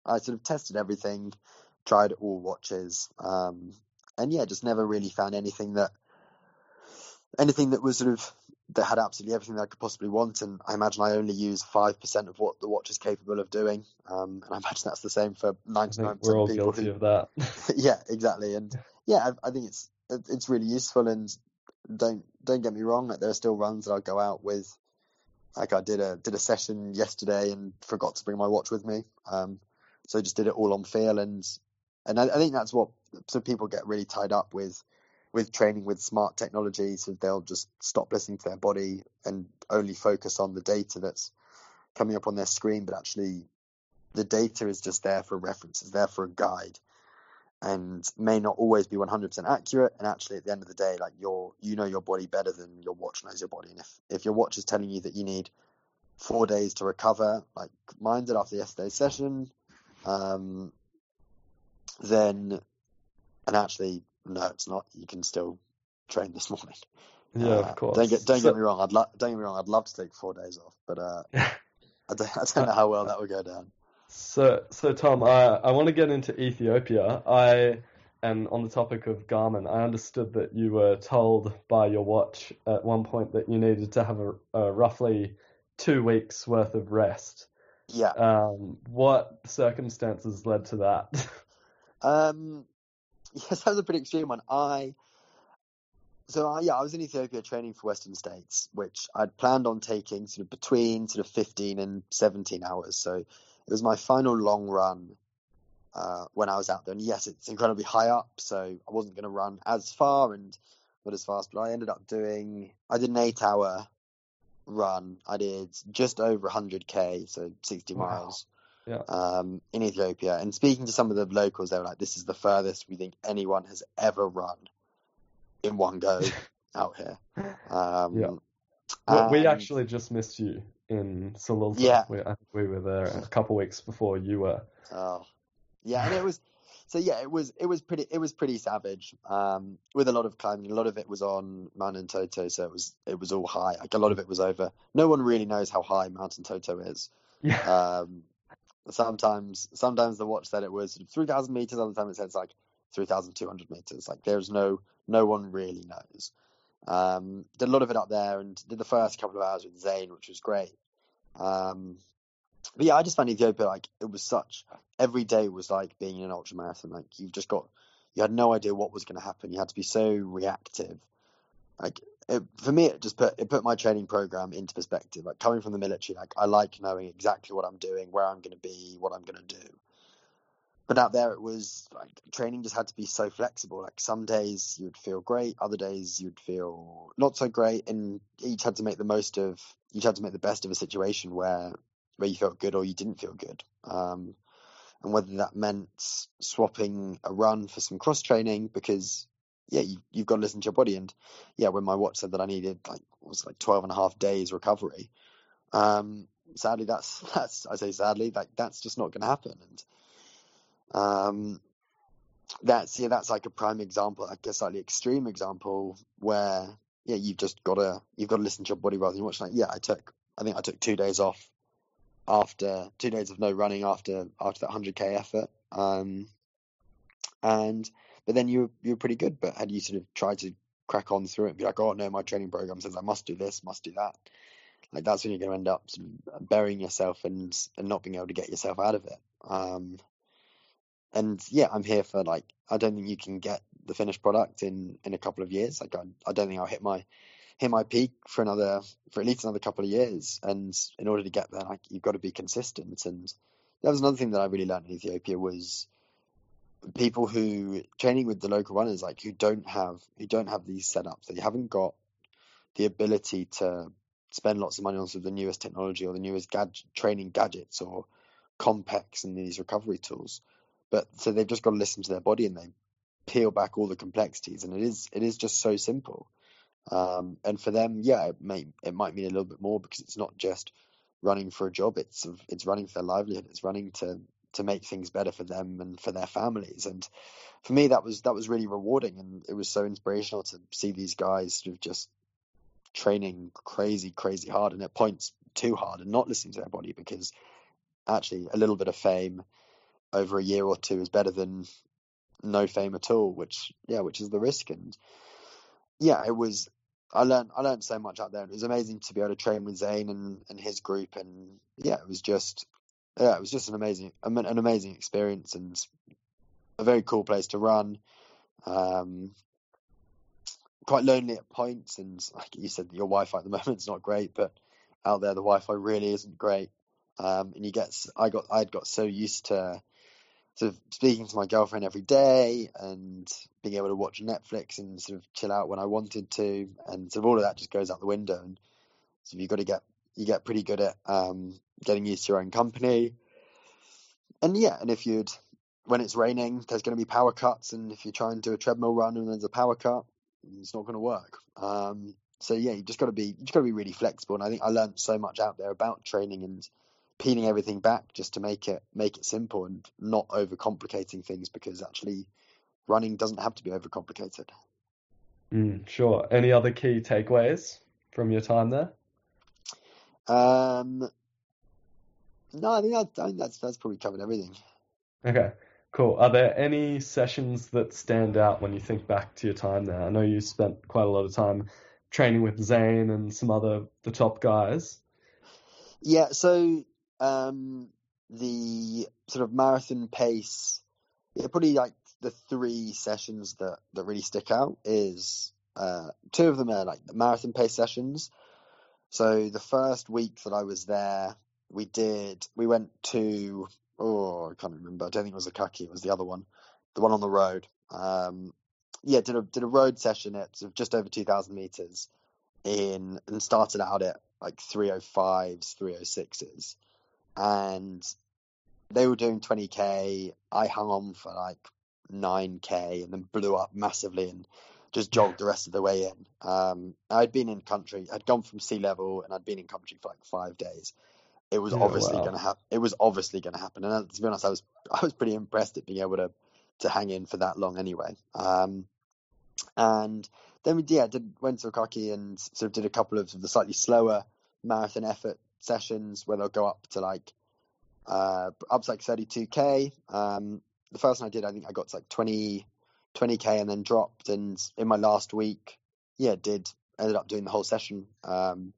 I sort of tested everything, tried all watches, um, and yeah, just never really found anything that anything that was sort of that had absolutely everything that I could possibly want. And I imagine I only use five percent of what the watch is capable of doing. Um, and I imagine that's the same for ninety nine percent of people. We're all Guilty who, of that. yeah, exactly. And yeah, I, I, think it's it's really useful. And don't don't get me wrong, like there are still runs that I'll go out with. Like I did a did a session yesterday and forgot to bring my watch with me. Um, so I just did it all on feel and and I, I think that's what some people get really tied up with with training with smart technology, so they'll just stop listening to their body and only focus on the data that's coming up on their screen. But actually, the data is just there for reference, it's there for a guide, and may not always be 100% accurate. And actually, at the end of the day, like your you know your body better than your watch knows your body. And if if your watch is telling you that you need four days to recover, like mine did after yesterday's session, um, then and actually no, it's not. You can still train this morning. Yeah, uh, of course. Don't get don't so, get me wrong. I'd lo- don't get me wrong. I'd love to take four days off, but uh, I don't I don't know how well that would go down. So so Tom, I I want to get into Ethiopia. I and on the topic of Garmin, I understood that you were told by your watch at one point that you needed to have a, a roughly two weeks worth of rest. Yeah. Um, what circumstances led to that? um, Yes, that was a pretty extreme one. I so I, yeah, I was in Ethiopia training for Western States, which I'd planned on taking sort of between sort of 15 and 17 hours. So it was my final long run uh, when I was out there. And yes, it's incredibly high up, so I wasn't going to run as far and not as fast. But I ended up doing, I did an eight-hour run. I did just over 100k, so 60 wow. miles yeah. um, in Ethiopia. And speaking to some of the locals, they were like, "This is the furthest we think anyone has ever run in one go out here." Um, yeah. Well, we actually just missed you in Sululta. Yeah. We, I think we were there a couple weeks before you were. Oh, yeah, and it was so yeah, it was it was pretty it was pretty savage. Um, with a lot of climbing, a lot of it was on Mount Entoto, so it was it was all high. Like a lot of it was over. No one really knows how high Mount Entoto is. Yeah. Um, sometimes sometimes the watch said it was 3,000 meters, other times it said it's like 3,200 meters. Like there's no no one really knows. Um, did a lot of it up there and did the first couple of hours with Zane, which was great. Um, but yeah, I just found Ethiopia like it was such every day was like being in an ultra marathon. Like you've just got you had no idea what was going to happen. You had to be so reactive. Like it, for me, it just put it put my training program into perspective. Like coming from the military, like I like knowing exactly what I'm doing, where I'm going to be, what I'm going to do. But out there, it was like training just had to be so flexible. Like some days you'd feel great, other days you'd feel not so great, and each had to make the most of. Each had to make the best of a situation where where you felt good or you didn't feel good. Um, and whether that meant swapping a run for some cross training because yeah you, you've got to listen to your body. And yeah when my watch said that i needed like was like 12 and a half days recovery um sadly that's that's i say sadly like that's just not going to happen. And um that's yeah that's like a prime example like a slightly extreme example where yeah you've just got to you've got to listen to your body rather than watch. Like yeah i took i think i took two days off after two days of no running after after that 100k effort. Um and but then you you were pretty good but had you sort of tried to crack on through it and be like oh no my training program says i must do this must do that like that's when you're going to end up sort of burying yourself and and not being able to get yourself out of it um and yeah i'm here for like i don't think you can get the finished product in in a couple of years like i, I don't think i'll hit my hit my peak for another for at least another couple of years. And in order to get there, like you've got to be consistent. And that was another thing that I really learned in Ethiopia was people who training with the local runners, like who don't have who don't have these setups, they haven't got the ability to spend lots of money on sort of the newest technology or the newest gadget, training gadgets or Compex and these recovery tools. But so they've just got to listen to their body and they peel back all the complexities. And it is it is just so simple. Um, and for them, yeah, it may it might mean a little bit more because it's not just running for a job; it's it's running for their livelihood. It's running to to make things better for them and for their families. And for me, that was that was really rewarding, and it was so inspirational to see these guys sort of just training crazy, crazy hard, and at points too hard, and not listening to their body because actually a little bit of fame over a year or two is better than no fame at all, which yeah, which is the risk and yeah, it was. I learned I learned so much out there. It was amazing to be able to train with Zane and, and his group, and yeah, it was just yeah, it was just an amazing an amazing experience and a very cool place to run. Um, quite lonely at points, and like you said, your Wi-Fi at the moment is not great, but out there the Wi-Fi really isn't great. Um, and you get I got I'd got so used to sort of speaking to my girlfriend every day and being able to watch Netflix and sort of chill out when I wanted to, and sort of all of that just goes out the window. And so you've got to get you get pretty good at um, getting used to your own company. And yeah, and if you'd when it's raining, there's going to be power cuts, and if you try and do a treadmill run and there's a power cut, it's not going to work. Um, so yeah, you just got to be you just got to be really flexible. And I think I learned so much out there about training and peeling everything back just to make it make it simple and not overcomplicating things because actually running doesn't have to be overcomplicated. Mm, sure. Any other key takeaways from your time there? Um, no, I think, that, I think that's that's probably covered everything. Okay, cool. Are there any sessions that stand out when you think back to your time there? I know you spent quite a lot of time training with Zane and some other the top guys. Yeah, so um, the sort of marathon pace, yeah, probably like the three sessions that, that really stick out is uh, two of them are like the marathon pace sessions. So the first week that I was there, we did we went to oh I can't remember. I don't think it was Akaki, it was the other one, the one on the road. Um, yeah, did a did a road session at just over two thousand meters in and started out at like 305s, 306s and they were doing 20k. I hung on for like 9k and then blew up massively. And just jogged the rest of the way in. Um, I'd been in country, I'd gone from sea level, and I'd been in country for like five days. It was Yeah, obviously wow. going to happen. It was obviously going to happen, and uh, to be honest, I was I was pretty impressed at being able to to hang in for that long anyway. Um, and then we yeah did went to Akaki and sort of did a couple of the slightly slower marathon effort sessions where they'll go up to like uh up to like 32k. Um, the first one I did, I think I got to like 20 20k and then dropped. And in my last week, yeah, did ended up doing the whole session. Um,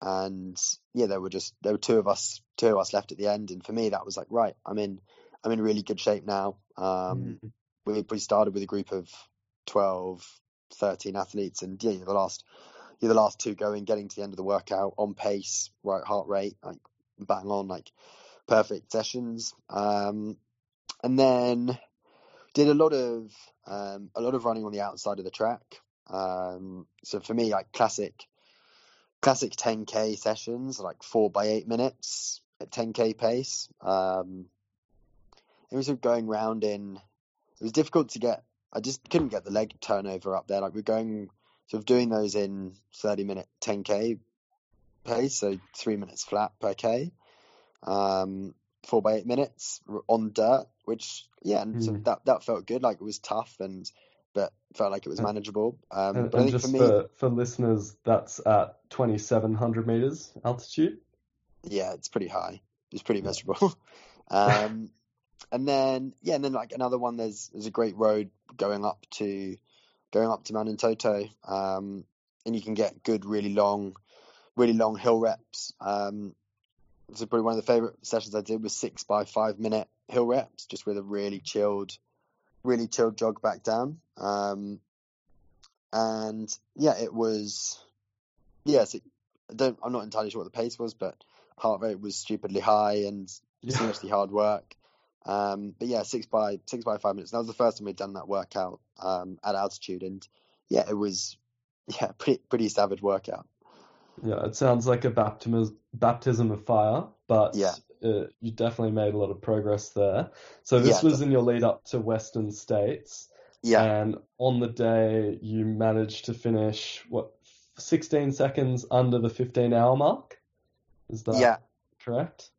and yeah, there were just there were two of us, two of us left at the end. And for me, that was like right, I'm in, I'm in really good shape now. Um, Mm. we we started with a group of 12, 13 athletes, and yeah, you're the last, you're the last two going, getting to the end of the workout on pace, right heart rate, like bang on, like perfect sessions. Um, and then did a lot of um, a lot of running on the outside of the track. Um, so for me, like classic classic 10k sessions, like four by eight minutes at 10k pace. Um, it was going round in. It was difficult to get. I just couldn't get the leg turnover up there. Like we're going sort of doing those in 30 minute 10k pace, so three minutes flat per k. Um, four by eight minutes on dirt, which yeah, and so Mm. that that felt good. Like it was tough and but felt like it was manageable. Um, And, but and just for for, me, for, listeners, that's at 2,700 meters altitude. yeah, it's pretty high. It's pretty miserable. um, and then yeah, and then like another one. There's there's a great road going up to going up to Mount Entoto, um, and you can get good, really long, really long hill reps. Um, so probably one of the favorite sessions I did was six by five minute hill reps, just with a really chilled, really chilled jog back down. Um, and yeah, it was, yes, it, I don't, I'm not entirely sure what the pace was, but heart rate was stupidly high and Yeah. seriously hard work. Um, but yeah, six by six by five minutes. That was the first time we'd done that workout um, at altitude, and yeah, it was yeah pretty pretty savage workout. Yeah, it sounds like a baptism baptism of fire, but Yeah. Uh, you definitely made a lot of progress there. So this Yeah, was in your lead up to Western States, Yeah, and on the day you managed to finish what 16 seconds under the 15 hour mark. Is that yeah, correct?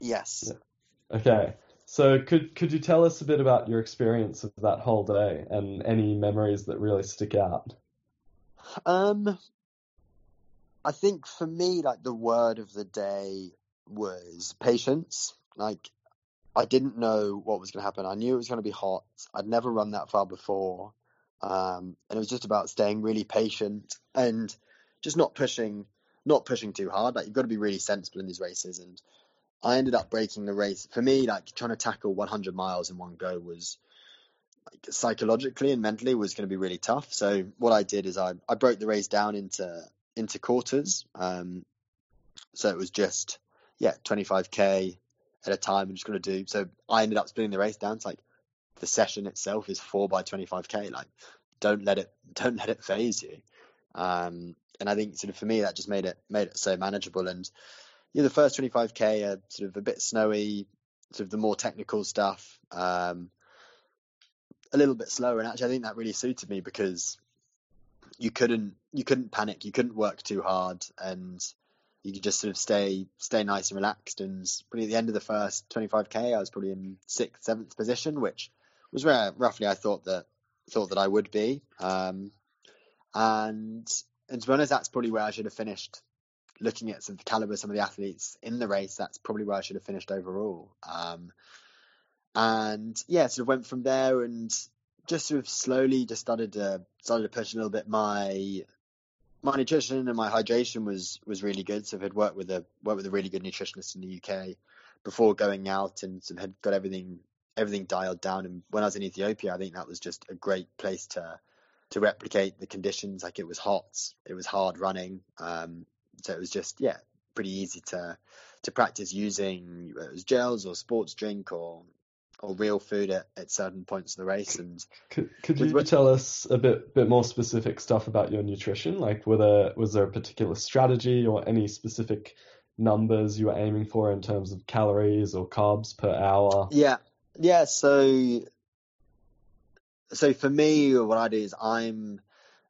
yes. Yeah. Okay. So could could you tell us a bit about your experience of that whole day and any memories that really stick out? Um, I think for me, like the word of the day was patience. Like I didn't know what was going to happen. I knew it was going to be hot. I'd never run that far before, um, and it was just about staying really patient and just not pushing, not pushing too hard. Like you've got to be really sensible in these races. And I ended up breaking the race. For me, like trying to tackle 100 miles in one go was psychologically and mentally was going to be really tough. So what I did is I, I broke the race down into into quarters. Um, so it was just yeah 25k at a time. I'm just going to do. So I ended up splitting the race down. It's like the session itself is four by 25k. Like don't let it don't let it phase you. Um, and I think sort of for me that just made it made it so manageable. And yeah, the first 25k are sort of a bit snowy, sort of the more technical stuff. Um, a little bit slower, and actually, I think that really suited me because you couldn't you couldn't panic, you couldn't work too hard, and you could just sort of stay stay nice and relaxed. And probably at the end of the first 25k, I was probably in sixth, seventh position, which was where roughly I thought that thought that I would be. Um, and and to be honest, that's probably where I should have finished. Looking at some of the caliber of some of the athletes in the race, that's probably where I should have finished overall. Um, and yeah, sort of went from there and just sort of slowly just started to started to push a little bit. My my nutrition and my hydration was was really good. So I had worked with a worked with a really good nutritionist in the UK before going out and had got everything everything dialed down. And when I was in Ethiopia, I think that was just a great place to to replicate the conditions. Like it was hot, it was hard running, um, so it was just yeah pretty easy to to practice using gels or sports drink or or real food at, at certain points of the race and Could could you tell us a bit bit more specific stuff about your nutrition? Like, were there was there a particular strategy or any specific numbers you were aiming for in terms of calories or carbs per hour? Yeah, yeah. So, so for me, what I do is I'm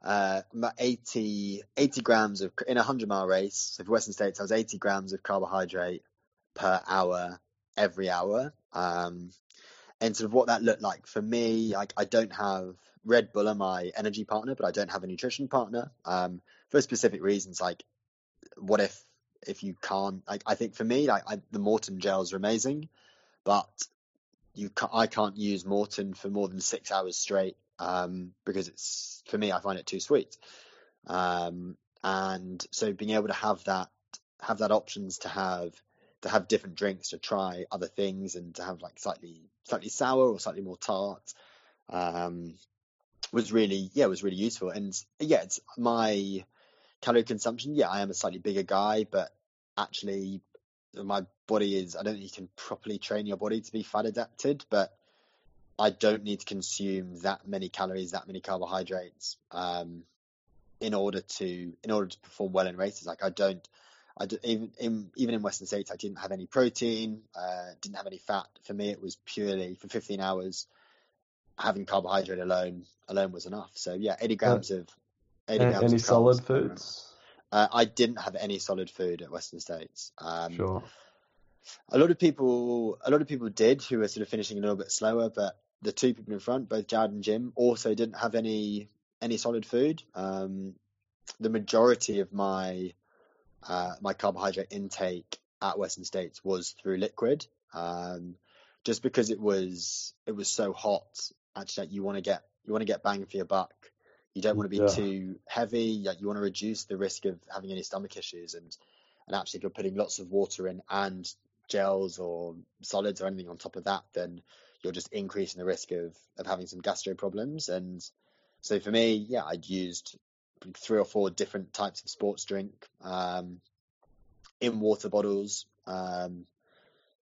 uh, about 80, 80 grams of in a hundred mile race. So for Western States, I was eighty grams of carbohydrate per hour every hour. Um, and sort of what that looked like for me, like I don't have Red Bull are my energy partner, but I don't have a nutrition partner um, for specific reasons. Like, what if if you can't? Like, I think for me, like I, the Maurten gels are amazing, but you ca- I can't use Maurten for more than six hours straight um, because it's for me I find it too sweet. Um, and so being able to have that have that options to have to have different drinks to try other things and to have like slightly slightly sour or slightly more tart um, was really yeah was really useful. And yeah it's my calorie consumption yeah I am a slightly bigger guy but actually my body is I don't think you can properly train your body to be fat adapted but I don't need to consume that many calories that many carbohydrates um, in order to in order to perform well in races. Like I don't I even in even in Western States, I didn't have any protein, uh, didn't have any fat. For me, it was purely for 15 hours. Having carbohydrate alone alone was enough. So yeah, 80 grams of 80 grams any of solid foods. Uh, I didn't have any solid food at Western States. Um, sure. A lot of people, a lot of people did who were sort of finishing a little bit slower, but the two people in front, both Jared and Jim, also didn't have any any solid food. Um, the majority of my uh, my carbohydrate intake at Western States was through liquid, um, just because it was it was so hot. Actually, you want to get you want to get bang for your buck. You don't want to be yeah. too heavy. Like, you want to reduce the risk of having any stomach issues. And and actually, if you're putting lots of water in and gels or solids or anything on top of that, then you're just increasing the risk of of having some gastro problems. And so for me, yeah, I'd used three or four different types of sports drink um, in water bottles um,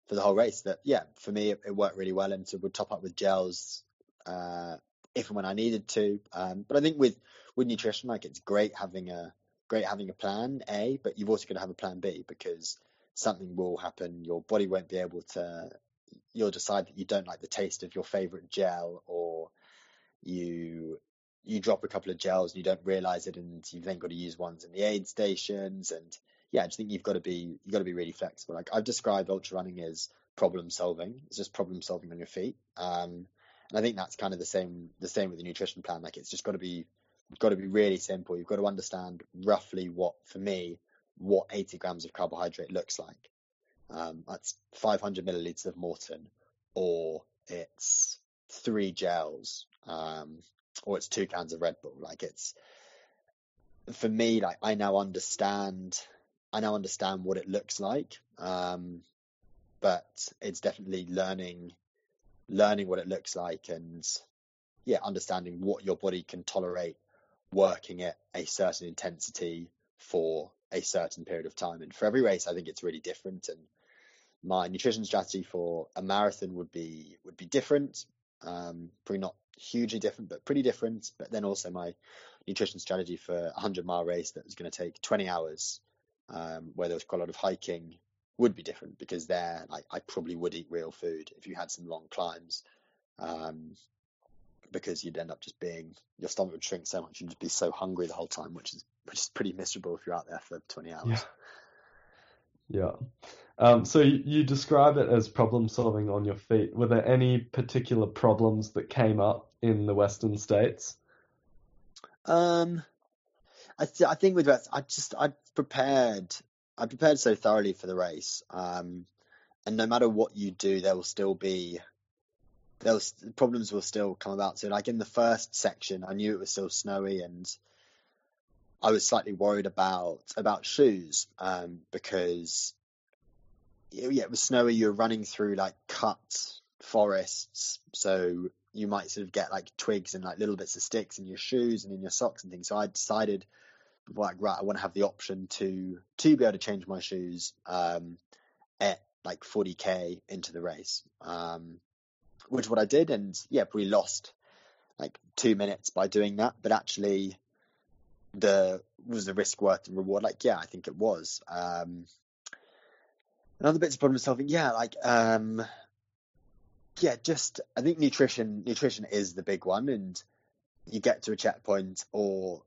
for the whole race. That yeah, for me it, it, worked really well, and so would top up with gels uh, if and when I needed to. Um, but I think with with nutrition, like it's great having a great having a plan A, but you've also got to have a plan B because something will happen. Your body won't be able to. You'll decide that you don't like the taste of your favorite gel, or you you drop a couple of gels and you don't realize it, and you've then got to use ones in the aid stations. And yeah, I just think you've got to be you've got to be really flexible. Like I've described ultra running as problem solving. It's just problem solving on your feet. Um, and I think that's kind of the same the same with the nutrition plan. Like it's just got to be got to be really simple. You've got to understand roughly what, for me, what 80 grams of carbohydrate looks like. Um, that's 500 milliliters of Maurten, or it's three gels, um, or it's two cans of Red Bull. Like it's for me, like I now understand, I now understand what it looks like. Um, but it's definitely learning, learning what it looks like, and yeah, understanding what your body can tolerate working at a certain intensity for a certain period of time. And for every race, I think it's really different. And my nutrition strategy for a marathon would be would be different. Um, probably not hugely different, but pretty different. But then also my nutrition strategy for a 100 mile race that was going to take 20 hours, um, where there was quite a lot of hiking, would be different because there, like, I probably would eat real food if you had some long climbs, um, because you'd end up just being your stomach would shrink so much you'd just be so hungry the whole time, which is which is pretty miserable if you're out there for 20 hours. Yeah. Yeah. Um, so you, you describe it as problem solving on your feet. Were there any particular problems that came up in the Western states? Um, I, th- I think with that, I just I prepared. I prepared so thoroughly for the race. Um, and no matter what you do, there will still be those problems will still come about. So, like in the first section, I knew it was still snowy, and I was slightly worried about about shoes um, because yeah, it was snowy. You were running through like cut forests, so you might sort of get like twigs and like little bits of sticks in your shoes and in your socks and things. So I decided, like, right, I want to have the option to to be able to change my shoes um, at like 40k into the race, um, which is what I did, and yeah, we lost like two minutes by doing that. But actually, the was the risk worth the reward? Like, yeah, I think it was. Um, another bits of problem solving, yeah, like, um, yeah, just I think nutrition nutrition is the big one, and you get to a checkpoint or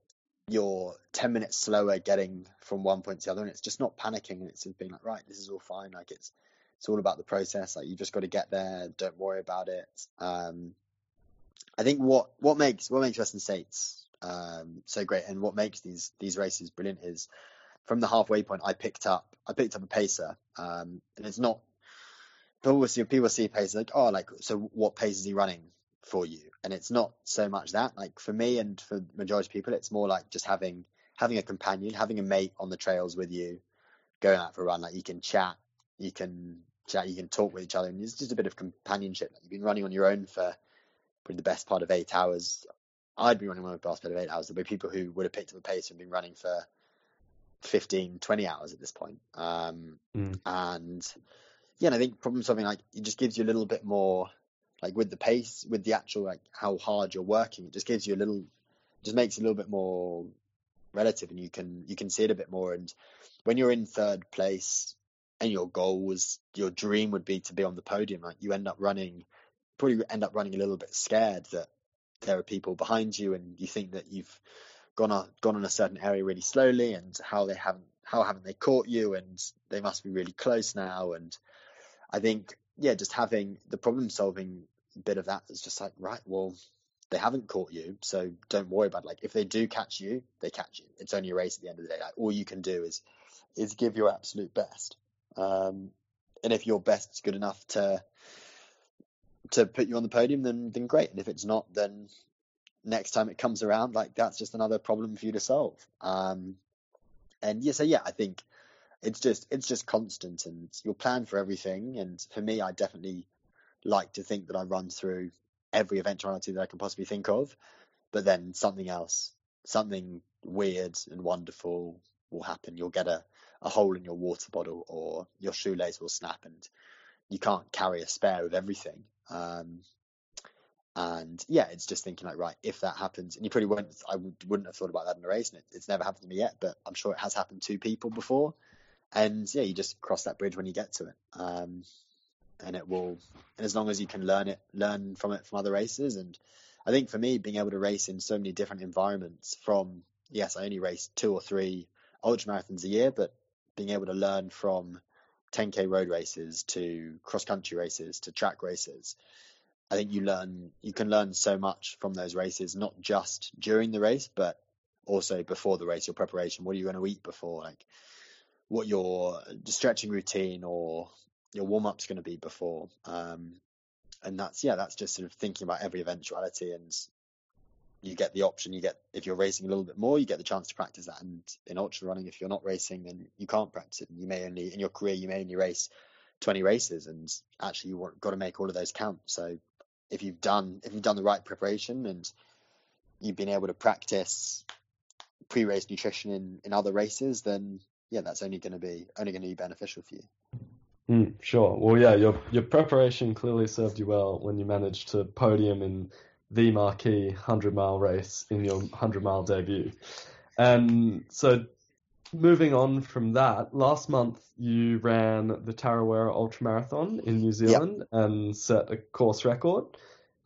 you're 10 minutes slower getting from one point to the other and it's just not panicking and it's being like right this is all fine like it's it's all about the process like you just got to get there don't worry about it um, i think what what makes what makes western states um, so great. And what makes these these races brilliant is from the halfway point i picked up i picked up a pacer. Um, and it's not people see people see pacer like oh like so what pace is he running for you? And it's not so much that. Like for me and for the majority of people it's more like just having having a companion having a mate on the trails with you going out for a run. Like you can chat you can chat you can talk with each other. And it's just a bit of companionship. Like you've been running on your own for probably the best part of eight hours i'd be running the best part of eight hours. There'll be people who would have picked up a pace and been running for 15 20 hours at this point. Um, Mm. and yeah and i think problem solving like it just gives you a little bit more like with the pace with the actual like how hard you're working it just gives you a little just makes it a little bit more relative and you can you can see it a bit more. And when you're in third place and your goal was your dream would be to be on the podium like you end up running probably end up running a little bit scared that there are people behind you and you think that you've gone on gone on a certain area really slowly and how they haven't how haven't they caught you and they must be really close now. And I think yeah just having the problem solving bit of that is just like right well they haven't caught you so don't worry about it. like if they do catch you they catch you. It's only a race at the end of the day. Like all you can do is is give your absolute best. Um and if your best is good enough to to put you on the podium then then great. And if it's not then next time it comes around like that's just another problem for you to solve. Um and yeah so yeah i think it's just it's just constant and you'll plan for everything. And for me i definitely like to think that i run through every eventuality that i can possibly think of. But then something else something weird and wonderful will happen. You'll get a, a hole in your water bottle or your shoelace will snap and you can't carry a spare of everything um, and yeah, it's just thinking like, right, if that happens, and you probably wouldn't, I would, wouldn't have thought about that in a race, and it, it's never happened to me yet, but I'm sure it has happened to people before. And yeah, you just cross that bridge when you get to it, um, and it will. And as long as you can learn it, learn from it from other races, and I think for me, being able to race in so many different environments, from yes, I only race two or three ultra marathons a year, but being able to learn from 10k road races to cross country races to track races I think you learn you can learn so much from those races, not just during the race, but also before the race, your preparation. What are you going to eat before? Like what your stretching routine or your warm up's going to be before. Um, and that's yeah, that's just sort of thinking about every eventuality and you get the option you get if you're racing a little bit more you get the chance to practice that. And in ultra running if you're not racing then you can't practice it. And you may only in your career you may only race 20 races and actually you've got to make all of those count. So if you've done if you've done the right preparation and you've been able to practice pre-race nutrition in in other races then yeah that's only going to be only going to be beneficial for you. Mm, sure. Well, yeah, your your preparation clearly served you well when you managed to podium in the marquee 100 mile race in your 100 mile debut. And so, moving on from that, last month you ran the Tarawera Ultra Marathon in New Zealand and set a course record,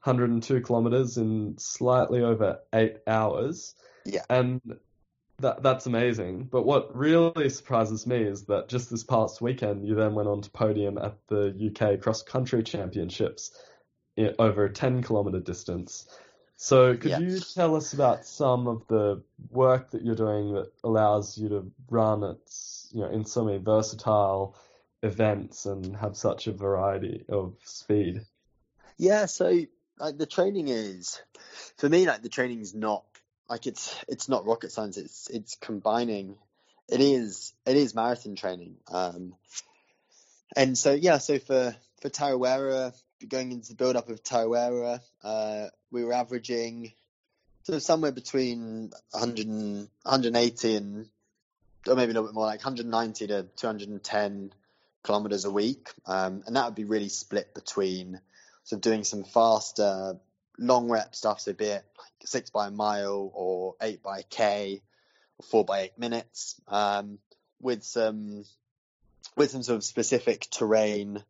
102 kilometers in slightly over eight hours. Yeah. And that that's amazing. But what really surprises me is that just this past weekend you then went on to podium at the UK Cross Country Championships over a 10 kilometer distance. So could Yeah. you tell us about some of the work that you're doing that allows you to run at you know in so many versatile events and have such a variety of speed? Yeah, so like the training is for me like the training is not like it's it's not rocket science. It's it's combining. It is it is marathon training. Um, and so yeah, so for for Tarawera, going into the build up of Tarawera, uh, we were averaging sort of somewhere between 100 and, 180 and or maybe a little bit more like 190 to 210 kilometers a week, um, and that would be really split between so doing some faster long rep stuff, so be it like six by a mile or eight by a k or four by eight minutes, um, with some with some sort of specific terrain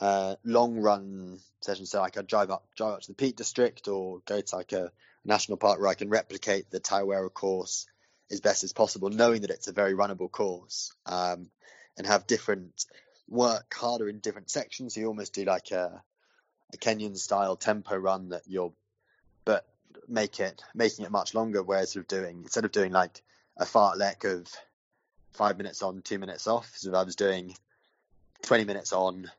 uh, long run sessions. So I drive up, drive up to the Peak District, or go to like a national park where I can replicate the Tarawera course as best as possible, knowing that it's a very runnable course, um, and have different work harder in different sections. You almost do like a, a Kenyan style tempo run that you're, but make it making it much longer. Whereas sort of doing instead of doing like a fartlek of five minutes on, two minutes off, so I was doing twenty minutes on,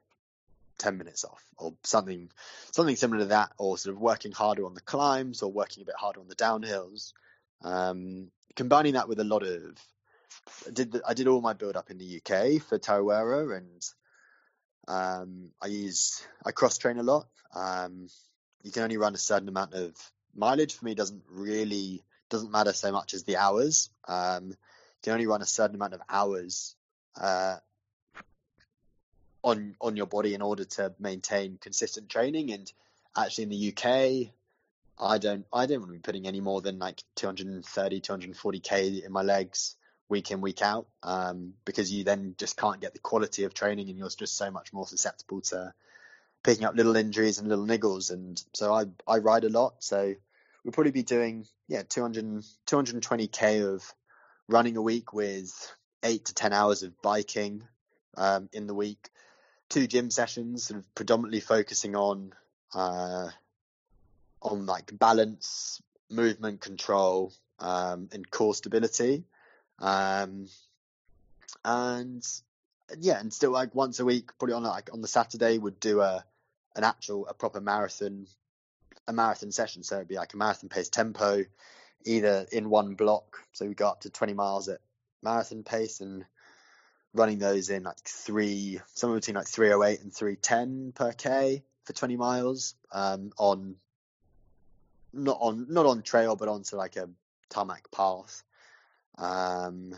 ten minutes off, or something something similar to that, or sort of working harder on the climbs or working a bit harder on the downhills. Um, combining that with a lot of I did the, I did all my build up in the UK for Tarawera and um, I use I cross train a lot. Um, you can only run a certain amount of mileage. For me, doesn't really doesn't matter so much as the hours. Um, you can only run a certain amount of hours uh, on on your body in order to maintain consistent training. And actually, in the UK, I don't I don't want to be putting any more than like 230 240k in my legs week in week out um, because you then just can't get the quality of training and you're just so much more susceptible to picking up little injuries and little niggles. And so I I ride a lot. So we'll probably be doing yeah 200 220k of running a week with eight to ten hours of biking um, in the week two gym sessions sort of predominantly focusing on uh, on like balance movement control um, and core stability um, and yeah, and still like once a week, probably on like on the Saturday, would do a an actual a proper marathon, a marathon session. So it'd be like a marathon pace tempo, either in one block. So we go up to 20 miles at marathon pace and running those in like three, somewhere between like 308 and 310 per k for 20 miles um, on not on not on trail but onto like a tarmac path. Um,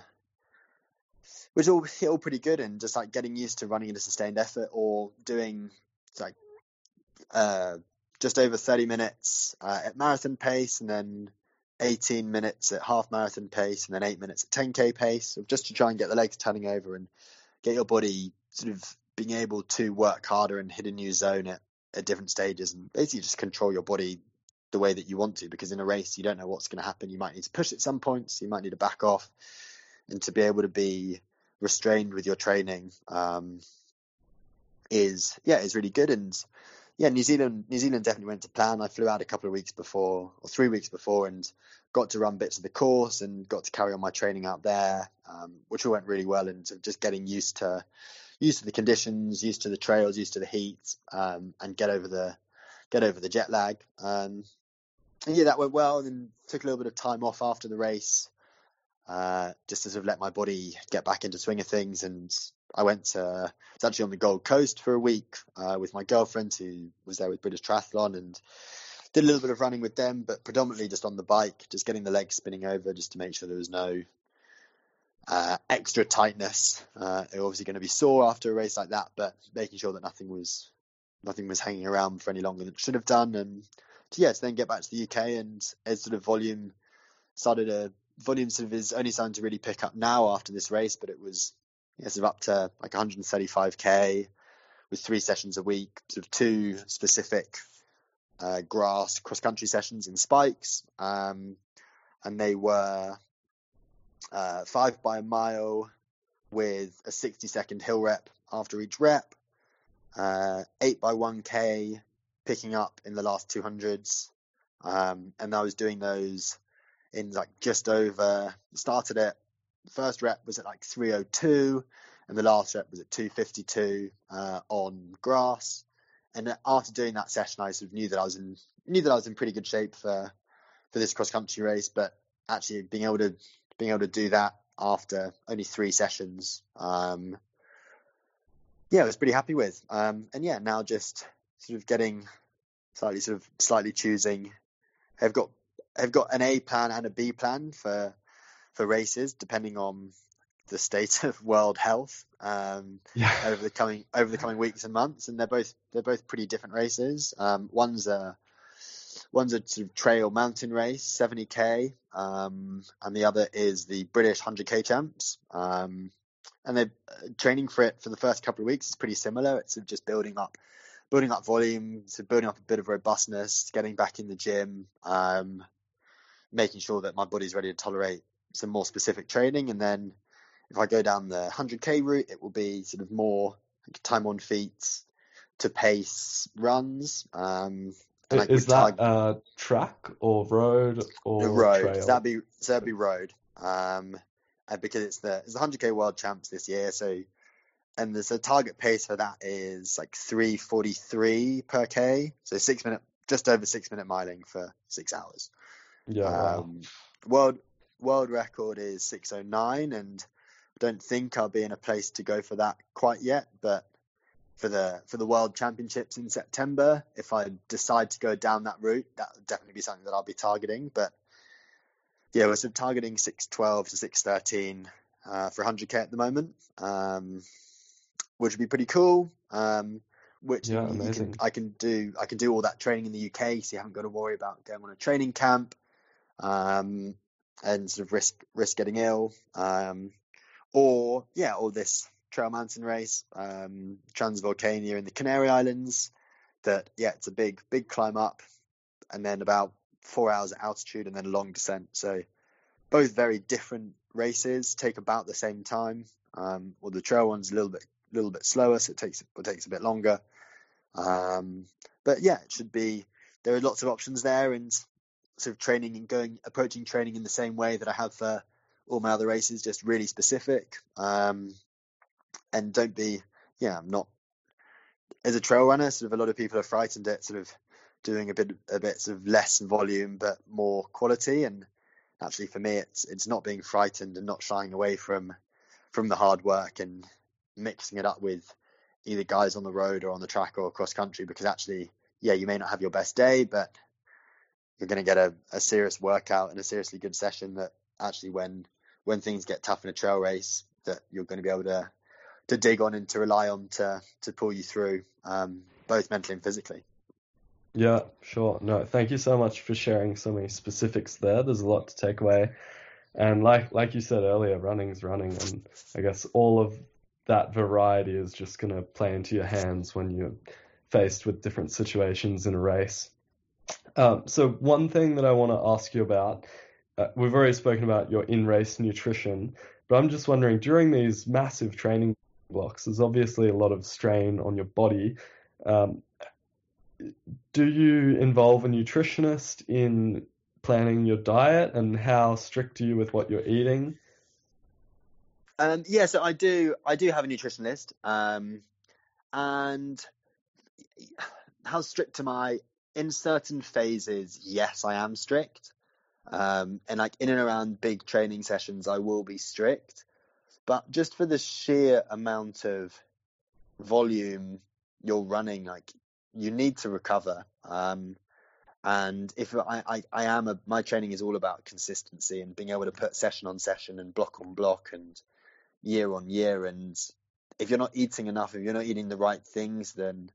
which all all pretty good and just like getting used to running in a sustained effort or doing like uh, just over 30 minutes uh, at marathon pace and then 18 minutes at half marathon pace and then 8 minutes at 10k pace just to try and get the legs turning over and get your body sort of being able to work harder and hit a new zone at, at different stages and basically just control your body the way that you want to because in a race you don't know what's going to happen. You might need to push at some points you might need to back off and to be able to be restrained with your training um, is yeah is really good and yeah New Zealand New Zealand definitely went to plan I flew out a couple of weeks before or three weeks before and got to run bits of the course and got to carry on my training out there um, which all went really well and just getting used to used to the conditions used to the trails used to the heat um, and get over the get over the jet lag um, and yeah, that went well. And then took a little bit of time off after the race, uh, just to sort of let my body get back into swing of things. And I went to, was actually on the Gold Coast for a week uh, with my girlfriend who was there with British Triathlon and did a little bit of running with them, but predominantly just on the bike, just getting the legs spinning over just to make sure there was no uh, extra tightness. Uh, obviously going to be sore after a race like that, but making sure that nothing was nothing was hanging around for any longer than it should have done. And to, yeah, to then get back to the UK and as sort of volume started a volume sort of is only starting to really pick up now after this race, but it was yeah, sort of up to like 135k with three sessions a week, sort of two specific uh, grass cross country sessions in spikes, um, and they were uh, five by a mile with a 60 second hill rep after each rep, uh, eight by 1k picking up in the last 200s. Um, and I was doing those in like just over, started it, first rep was at like 302 and the last rep was at 252 uh, on grass. And after doing that session, I sort of knew that I was in knew that I was in pretty good shape for for this cross country race. But actually, being able to being able to do that after only three sessions, um, yeah, I was pretty happy with. Um, and yeah, now just sort of getting slightly sort of slightly choosing. I've got I've got an A plan and a B plan for for races depending on the state of world health um, yeah. over the coming over the coming weeks and months, and they're both they're both pretty different races. Um, one's a one's a sort of trail mountain race, 70k, um, and the other is the British 100k champs. Um, and they training for it for the first couple of weeks is pretty similar. It's just building up, building up volume, so building up a bit of robustness, getting back in the gym, um, making sure that my body's ready to tolerate some more specific training, and then if I go down the 100k route, it will be sort of more time on feet to pace runs. Um, is that target... uh, track or road or road? Trail? So that'd be so that'd be road. Um, because it's the it's the 100k world champs this year, so and there's a target pace for that is like 343 per k, so six minute, just over six minute miling for six hours. Yeah. Um, World world record is 609, and I don't think I'll be in a place to go for that quite yet, but for the for the World Championships in September. If I decide to go down that route, that would definitely be something that I'll be targeting. But yeah, we're sort of targeting six twelve to six thirteen uh, for 100k at the moment, um, which would be pretty cool. Um, which yeah, can, I can do. I can do all that training in the UK, so you haven't got to worry about going on a training camp um, and sort of risk risk getting ill. Um, or yeah, or this trail mountain race, um, Transvolcania in the Canary Islands. That yeah, it's a big big climb up, and then about four hours at altitude, and then a long descent. So both very different races take about the same time. Um, well, the trail one's a little bit little bit slower, so it takes it takes a bit longer. Um, but yeah, it should be. There are lots of options there, and sort of training and going approaching training in the same way that I have for all my other races, just really specific. Um, and don't be, yeah, I'm not as a trail runner. Sort of a lot of people are frightened at sort of doing a bit a bit sort of less volume but more quality. And actually, for me, it's it's not being frightened and not shying away from from the hard work and mixing it up with either guys on the road or on the track or cross country because actually, yeah, you may not have your best day, but you're going to get a, a serious workout and a seriously good session that actually when when things get tough in a trail race that you're going to be able to to dig on and to rely on to to pull you through, um, both mentally and physically. Yeah, sure. No, thank you so much for sharing so many specifics there. There's a lot to take away, and like like you said earlier, running's running, and I guess all of that variety is just going to play into your hands when you're faced with different situations in a race. Um, so one thing that I want to ask you about, uh, we've already spoken about your in-race nutrition, but I'm just wondering during these massive training blocks. There's obviously a lot of strain on your body. Um, do you involve a nutritionist in planning your diet, and how strict are you with what you're eating? Um, yeah, so I do. I do have a nutritionist, um, and how strict am I? In certain phases, yes, I am strict. Um, and like in and around big training sessions, I will be strict. But just for the sheer amount of volume you're running, like you need to recover. Um, and if I, I, I am a, my training is all about consistency and being able to put session on session and block on block and year on year. And if you're not eating enough, if you're not eating the right things, then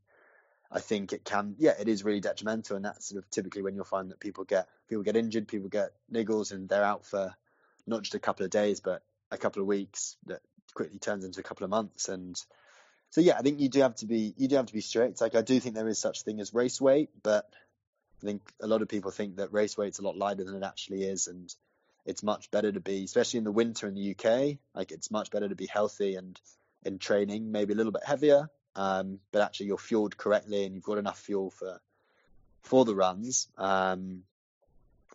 I think it can, yeah, it is really detrimental. And that's sort of typically when you'll find that people get, people get injured, people get niggles and they're out for not just a couple of days, but a couple of weeks that quickly turns into a couple of months. And so, yeah, I think you do have to be you do have to be strict. Like I do think there is such thing as race weight, but I think a lot of people think that race weight's a lot lighter than it actually is, and it's much better to be, especially in the winter in the UK. Like it's much better to be healthy and in training, maybe a little bit heavier, um, but actually you're fueled correctly and you've got enough fuel for for the runs. Um,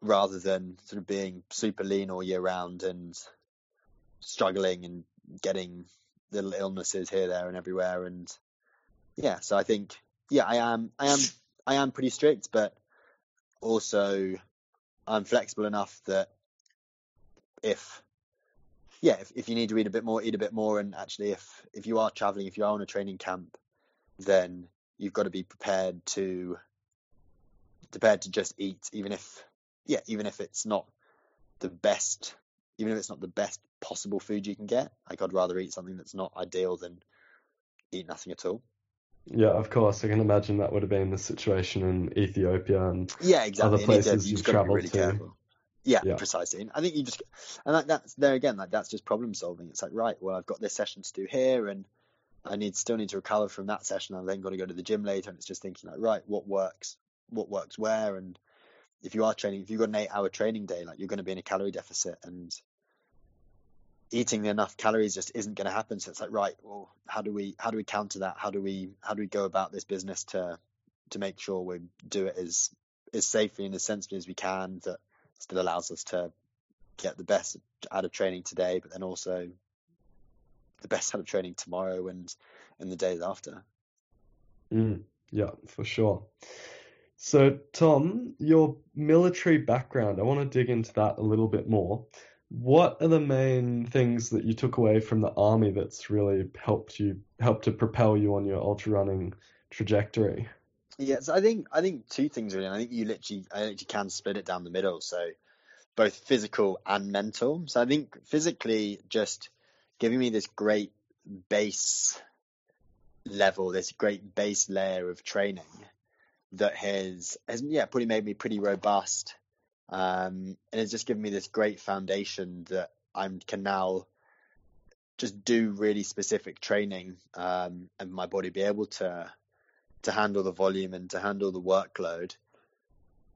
rather than sort of being super lean all year round and struggling and getting little illnesses here, there, and everywhere. And yeah, so I think yeah, I am, I am, I am pretty strict, but also I'm flexible enough that if yeah, if, if you need to eat a bit more, eat a bit more. And actually, if if you are traveling, if you are on a training camp, then you've got to be prepared to prepared to just eat, even if yeah, even if it's not the best even if it's not the best possible food you can get. Like I'd rather eat something that's not ideal than eat nothing at all. Yeah, of course. I can imagine that would have been the situation in Ethiopia and yeah, exactly. other places you've, you've travelled really to. Yeah, Yeah. precisely. And I think you just, and that, that's there again, like that's just problem solving. It's like, right, well, I've got this session to do here, and I need still need to recover from that session. I've then got to go to the gym later, and it's just thinking like, right, what works, what works where, and if you are training, if you've got an eight-hour training day, like you're going to be in a calorie deficit, and eating enough calories just isn't going to happen. So it's like, right, well, how do we how do we counter that? How do we how do we go about this business to to make sure we do it as as safely and as sensibly as we can that still allows us to get the best out of training today, but then also the best out of training tomorrow and and the days after. Mm, yeah, for sure. So, Tom, your military background, I want to dig into that a little bit more. What are the main things that you took away from the army that's really helped you helped to propel you on your ultra running trajectory? Yeah, so I think I think two things really. I think you literally I literally can split it down the middle. So both physical and mental. So I think physically just giving me this great base level, this great base layer of training that has has yeah, pretty made me pretty robust. Um, and it's just given me this great foundation that I can now just do really specific training um, and my body be able to to handle the volume and to handle the workload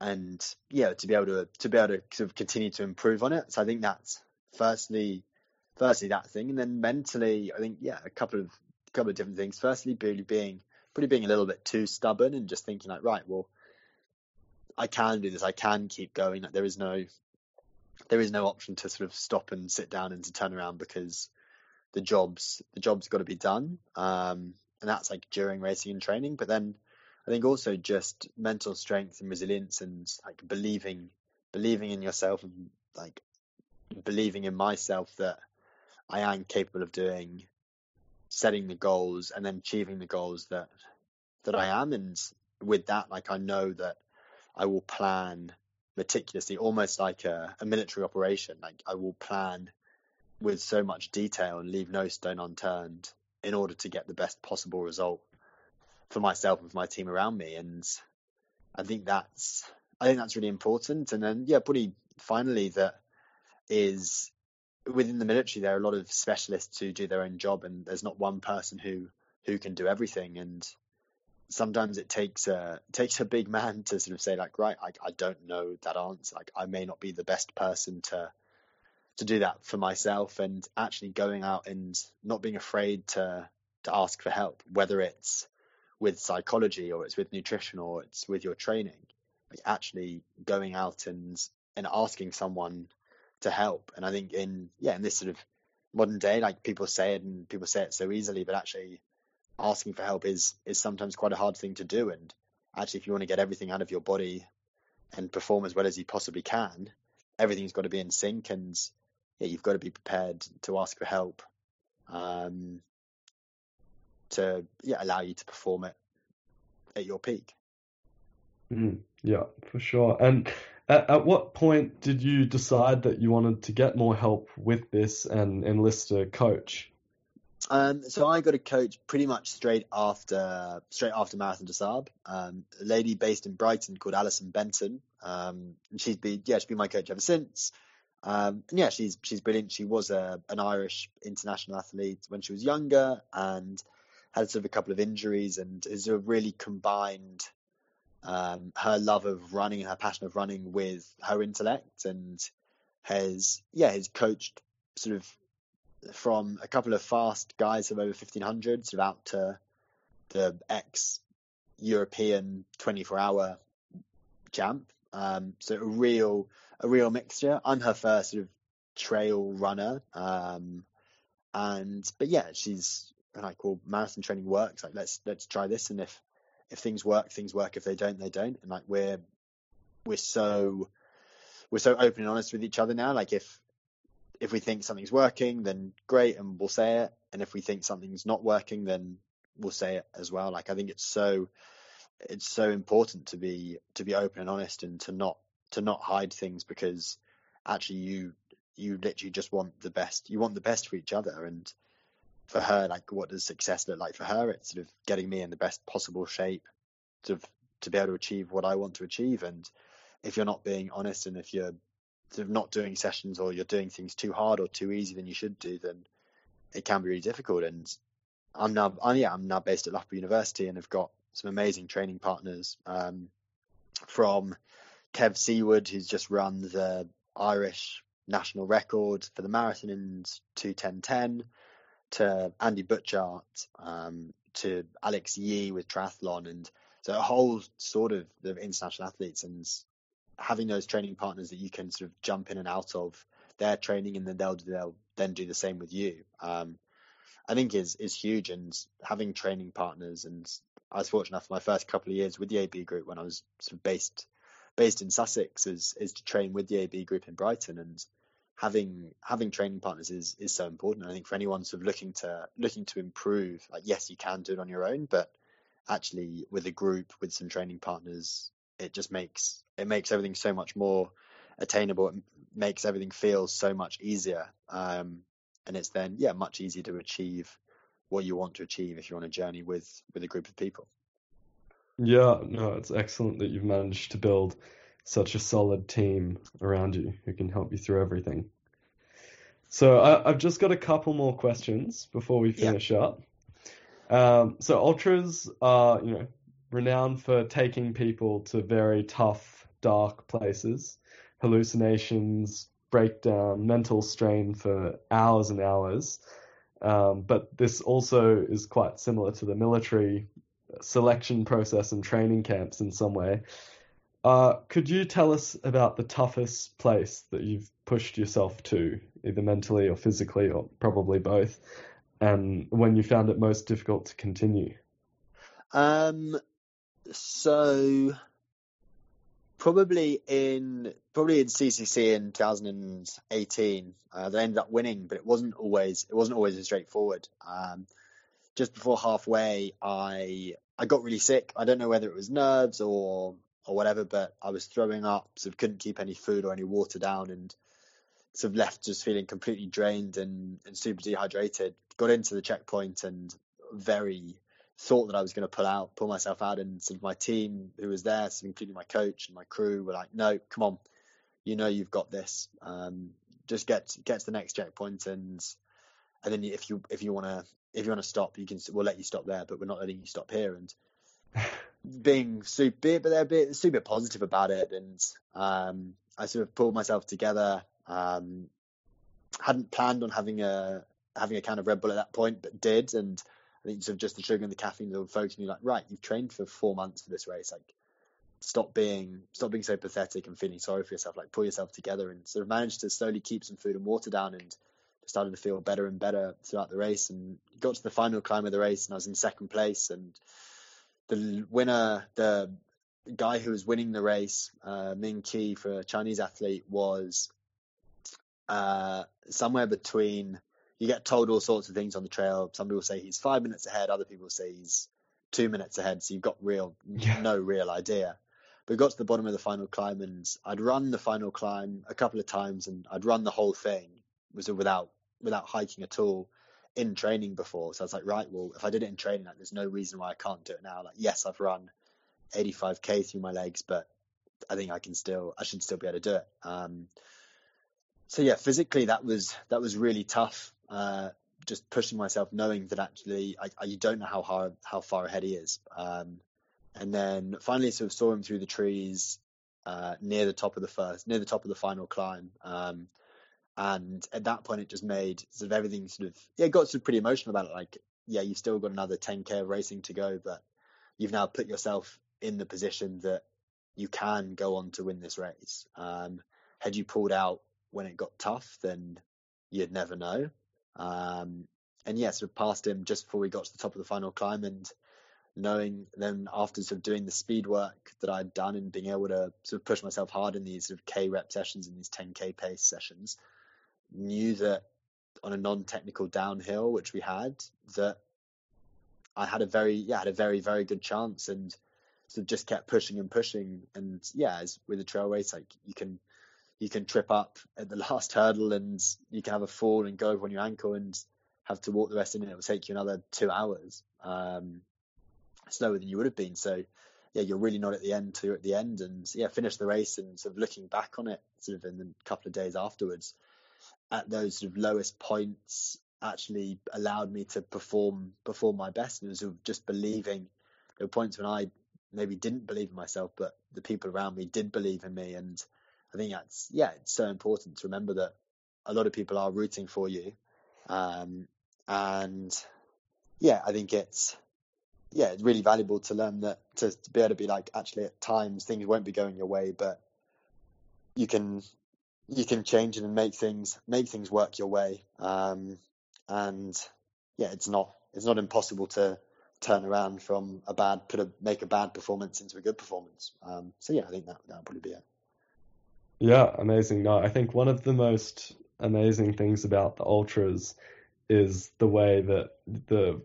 and yeah to be able to to be able to sort of continue to improve on it. So i think that's firstly firstly that thing. And then mentally i think yeah a couple of a couple of different things. Firstly really being pretty being a little bit too stubborn and just thinking like right well i can do this. I can keep going. Like there is no there is no option to sort of stop and sit down and to turn around because the jobs the job's got to be done. Um and that's like during racing and training but then i think also just mental strength and resilience and like believing believing in yourself and like believing in myself that i am capable of doing setting the goals and then achieving the goals that that i am. And with that like i know that i will plan meticulously almost like a, a military operation. Like i will plan with so much detail and leave no stone unturned in order to get the best possible result for myself and for my team around me. And I think that's I think that's really important. And then yeah, pretty finally that is within the military there are a lot of specialists who do their own job and there's not one person who who can do everything and sometimes it takes a takes a big man to sort of say like right I, I don't know that answer like I may not be the best person to to do that for myself and actually going out and not being afraid to to ask for help, whether it's with psychology or it's with nutrition or it's with your training. Like actually going out and and asking someone to help. And I think in yeah, in this sort of modern day, like people say it and people say it so easily, but actually asking for help is is sometimes quite a hard thing to do. And actually if you want to get everything out of your body and perform as well as you possibly can, everything's got to be in sync and yeah, you've got to be prepared to ask for help um, to yeah allow you to perform it at your peak. Mm, yeah, for sure. And at, at what point did you decide that you wanted to get more help with this and enlist a coach? Um, so I got a coach pretty much straight after straight after Marathon des Sables. Um, a lady based in Brighton called Alison Benton. Um, and she's been yeah she's been my coach ever since. Um, yeah, she's she's brilliant. She was a, an Irish international athlete when she was younger and had sort of a couple of injuries and has really combined um, her love of running and her passion of running with her intellect and has yeah has coached sort of from a couple of fast guys of over 1500 sort of out to the ex European 24 hour champ. Um, so a real a real mixture. I'm her first sort of trail runner. Um, and but yeah, she's like, well, marathon training works. Like let's let's try this, and if if things work, things work. If they don't, they don't. And like we're we're so we're so open and honest with each other now. Like if if we think something's working, then great, and we'll say it. And if we think something's not working, then we'll say it as well. Like I think it's so it's so important to be to be open and honest and to not to not hide things because actually you you literally just want the best you want the best for each other. And for her like what does success look like for her? It's sort of getting me in the best possible shape to to be able to achieve what I want to achieve. And if you're not being honest and if you're sort of not doing sessions or you're doing things too hard or too easy than you should do, then it can be really difficult. And I'm now, I'm, yeah, I'm now based at Loughborough University and have got some amazing training partners um, from Kev Seaward, who's just run the Irish national record for the marathon in 21010, to Andy Butchart, um, to Alex Yee with triathlon, and so a whole sort of the international athletes and having those training partners that you can sort of jump in and out of their training, and then they'll they'll then do the same with you. Um, I think is is huge, and having training partners. And I was fortunate enough for my first couple of years with the AB group when I was sort of based based in Sussex is is to train with the AB group in Brighton, and having having training partners is is so important. I think for anyone sort of looking to looking to improve, like yes, you can do it on your own, but actually with a group with some training partners, it just makes it makes everything so much more attainable. It makes everything feel so much easier, um, and it's then yeah much easier to achieve what you want to achieve if you're on a journey with with a group of people. Yeah, no, it's excellent that you've managed to build such a solid team around you who can help you through everything. So I, have just got a couple more questions before we finish yeah. up. Um, so ultras are, you know, renowned for taking people to very tough, dark places, hallucinations, breakdown, mental strain for hours and hours. Um, but this also is quite similar to the military selection process and training camps in some way. Uh, could you tell us about the toughest place that you've pushed yourself to, either mentally or physically, or probably both, and when you found it most difficult to continue? Um, so probably in probably in CCC in 2018, uh, they ended up winning, but it wasn't always it wasn't always as straightforward. Um, just before halfway, I I got really sick. I don't know whether it was nerves or or whatever, but I was throwing up, sort of couldn't keep any food or any water down, and sort of left just feeling completely drained and, and super dehydrated. Got into the checkpoint and very thought that I was going to pull out, pull myself out, and sort of my team who was there, including my coach and my crew, were like, "No, come on, you know you've got this. Um, just get get to the next checkpoint, and and then if you if you want to if you want to stop, you can we'll let you stop there, but we're not letting you stop here." And being super, but they're a bit super positive about it, and um, I sort of pulled myself together. Um, hadn't planned on having a having a kind of Red Bull at that point, but did, and I think sort of just the sugar and the caffeine that focused me like, right, you've trained for four months for this race, like stop being stop being so pathetic and feeling sorry for yourself, like pull yourself together, and sort of managed to slowly keep some food and water down, and started to feel better and better throughout the race, and got to the final climb of the race, and I was in second place, and the winner, the guy who was winning the race, uh, Ming Qi for a Chinese athlete, was uh, somewhere between. You get told all sorts of things on the trail. Some people say he's five minutes ahead. Other people say he's two minutes ahead. So you've got real, yeah. no real idea. But we got to the bottom of the final climb, and I'd run the final climb a couple of times, and I'd run the whole thing was without without hiking at all in training before. So I was like, right, well, if I did it in training, like, there's no reason why I can't do it now. Like, yes, I've run 85k through my legs, but I think I can still, I should still be able to do it. Um, so yeah, physically that was that was really tough. Uh, just pushing myself, knowing that actually I, I, you don't know how hard, how far ahead he is. Um, and then finally, sort of saw him through the trees uh, near the top of the first, near the top of the final climb. Um, and at that point, it just made sort of everything sort of yeah, got sort of pretty emotional about it. Like, yeah, you've still got another 10k of racing to go, but you've now put yourself in the position that you can go on to win this race. Um, had you pulled out when it got tough, then you'd never know. Um, and sort of passed him just before we got to the top of the final climb, and knowing then after sort of doing the speed work that I'd done and being able to sort of push myself hard in these sort of K rep sessions and these 10K pace sessions, knew that on a non-technical downhill, which we had, that I had a very, yeah, had a very, very good chance, and so just kept pushing and pushing. And yeah, as with a trail race, like you can, you can trip up at the last hurdle, and you can have a fall and go over on your ankle, and have to walk the rest in, and it will take you another two hours, um, slower than you would have been. So yeah, you're really not at the end to at the end, and yeah, finish the race and sort of looking back on it, sort of in the couple of days afterwards, at those sort of lowest points, actually allowed me to perform perform my best, and sort of just believing. There were points when I maybe didn't believe in myself, but the people around me did believe in me, and I think that's yeah, it's so important to remember that a lot of people are rooting for you, um, and yeah, I think it's yeah, it's really valuable to learn that to, to be able to be like actually at times things won't be going your way, but you can you can change it and make things make things work your way. Um, and yeah, it's not it's not impossible to turn around from a bad put a make a bad performance into a good performance. Um, so yeah, I think that that would probably be it. Yeah, amazing. No, I think one of the most amazing things about the ultras is the way that the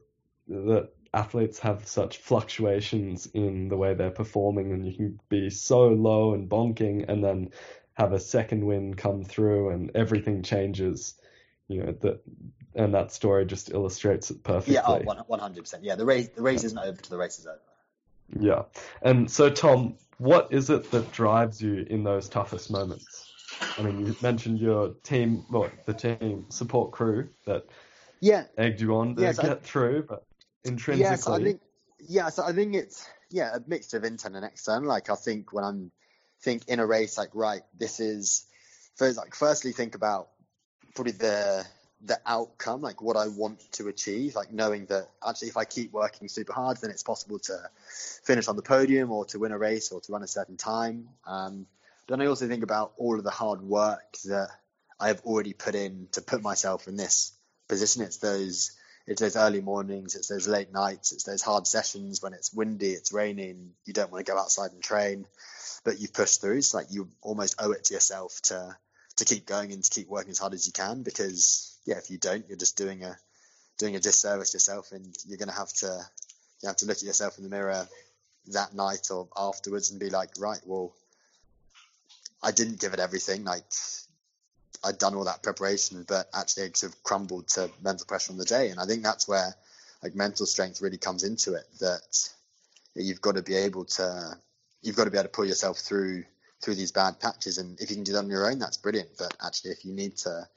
that athletes have such fluctuations in the way they're performing, and you can be so low and bonking, and then have a second win come through, and everything changes. You know that, and that story just illustrates it perfectly. Yeah, oh, one hundred percent. Yeah, the race the race isn't over till the race is over. Yeah, and so Tom, what is it that drives you in those toughest moments? I mean, you mentioned your team, well, the team support crew that yeah egged you on to yes, get I, through, but intrinsically. Yes, I think. Yeah, so I think it's yeah a mixture of internal and external. Like I think when I'm think in a race, like right, this is first like firstly think about probably the the outcome, like what I want to achieve, like knowing that actually if I keep working super hard, then it's possible to finish on the podium or to win a race or to run a certain time. Um, then I also think about all of the hard work that I have already put in to put myself in this position. It's those it's those early mornings, it's those late nights, it's those hard sessions when it's windy, it's raining, you don't want to go outside and train, but you've pushed through. It's like you almost owe it to yourself to to keep going and to keep working as hard as you can because yeah, if you don't, you're just doing a doing a disservice yourself, and you're going to have to you have to look at yourself in the mirror that night or afterwards and be like, right, well, I didn't give it everything. Like I'd done all that preparation, but actually it sort of crumbled to mental pressure on the day. And I think that's where like mental strength really comes into it. That you've got to be able to, you've got to be able to pull yourself through through these bad patches. And if you can do that on your own, that's brilliant. But actually, if you need to,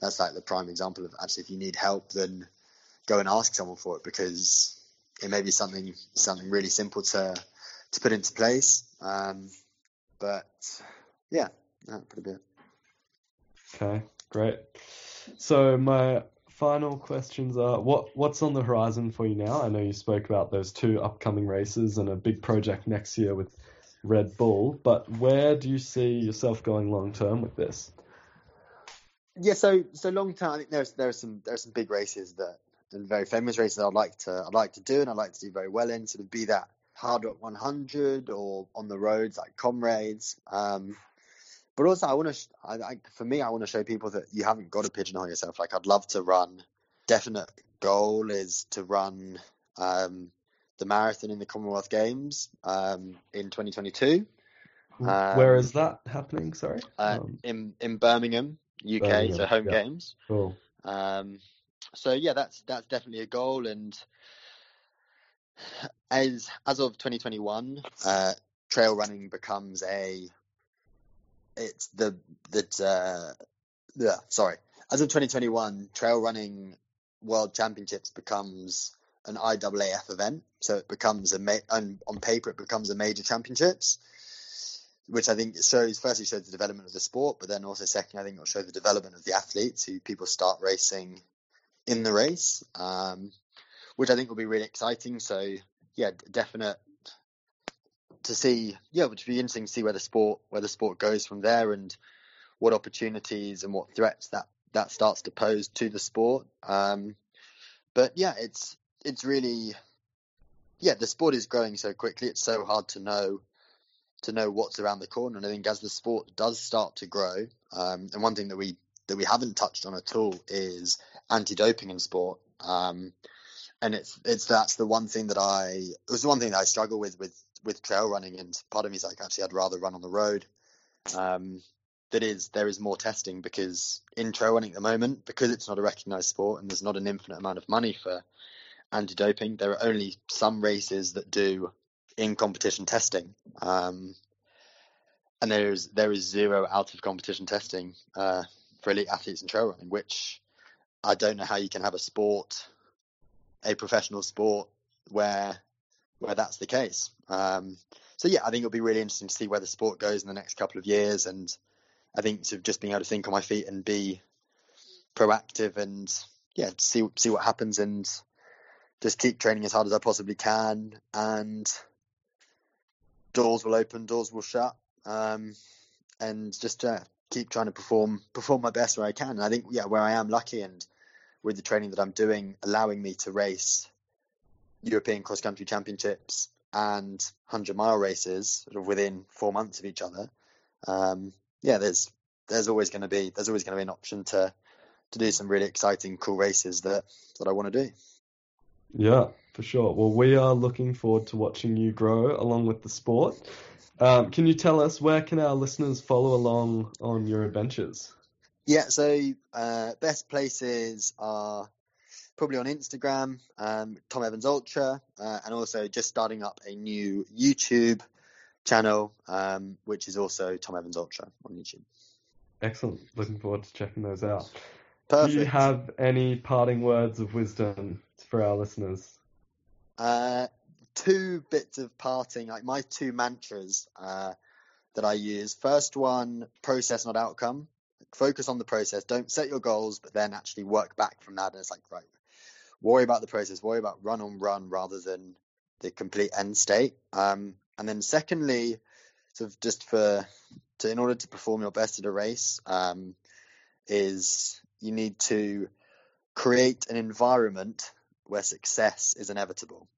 that's like the prime example of actually if you need help, then go and ask someone for it because it may be something something really simple to to put into place. Um, but yeah, that would be it. Okay, great. So my final questions are what what's on the horizon for you now? I know you spoke about those two upcoming races and a big project next year with Red Bull, but where do you see yourself going long term with this? Yeah, so so long term, I think there's there are some there are some big races that and very famous races that I'd like to I'd like to do and I'd like to do very well in. Sort of be that Hardrock 100 or on the roads like comrades. Um, but also, I want to. For me, I want to show people that you haven't got to pigeonhole yourself. Like, I'd love to run. Definite goal is to run um, the marathon in the Commonwealth Games um, in 2022. Um, Where is that happening? Sorry, uh, um, in in Birmingham, UK, Birmingham, so home yeah. games. Cool. Um, so yeah, that's that's definitely a goal, and as as of 2021, uh, trail running becomes a it's the that uh, yeah sorry as of 2021 trail running world championships becomes an IAAF event so it becomes a ma- on, on paper it becomes a major championships which I think shows firstly shows the development of the sport but then also second I think it'll show the development of the athletes who people start racing in the race um, which I think will be really exciting so yeah definite to see, yeah, which would be interesting to see where the sport where the sport goes from there and what opportunities and what threats that that starts to pose to the sport. Um, but yeah, it's it's really yeah, the sport is growing so quickly. It's so hard to know to know what's around the corner. And I think as the sport does start to grow, um, and one thing that we that we haven't touched on at all is anti-doping in sport. Um, and it's it's that's the one thing that I it was the one thing that I struggle with with with trail running, and part of me is like, actually, I'd rather run on the road. Um, that is, there is more testing because in trail running at the moment, because it's not a recognised sport and there's not an infinite amount of money for anti-doping, there are only some races that do in competition testing. Um, and there is there is zero out of competition testing uh, for elite athletes in trail running, which I don't know how you can have a sport, a professional sport, where where that's the case. Um, so yeah, I think it'll be really interesting to see where the sport goes in the next couple of years, and I think of just being able to think on my feet and be proactive and yeah, see see what happens and just keep training as hard as I possibly can, and doors will open, doors will shut, um, and just uh, keep trying to perform perform my best where I can. And I think yeah, where I am lucky and with the training that I'm doing, allowing me to race European cross country championships and hundred mile races sort of within four months of each other. Um, yeah, there's there's always going to be there's always going to be an option to to do some really exciting, cool races that that I want to do. Yeah, for sure. Well, we are looking forward to watching you grow along with the sport. Um, can you tell us where can our listeners follow along on your adventures? Yeah, so uh, best places are probably on Instagram, um, Tom Evans Ultra, uh, and also just starting up a new YouTube channel, um, which is also Tom Evans Ultra on YouTube. Excellent. Looking forward to checking those out. Perfect. Do you have any parting words of wisdom for our listeners? Uh, two bits of parting, like my two mantras uh, that I use. First one, process, not outcome. Focus on the process. Don't set your goals, but then actually work back from that. And it's like, right, worry about the process, worry about run on run rather than the complete end state. Um, and then secondly, sort of just for, to, in order to perform your best at a race, um, is you need to create an environment where success is inevitable.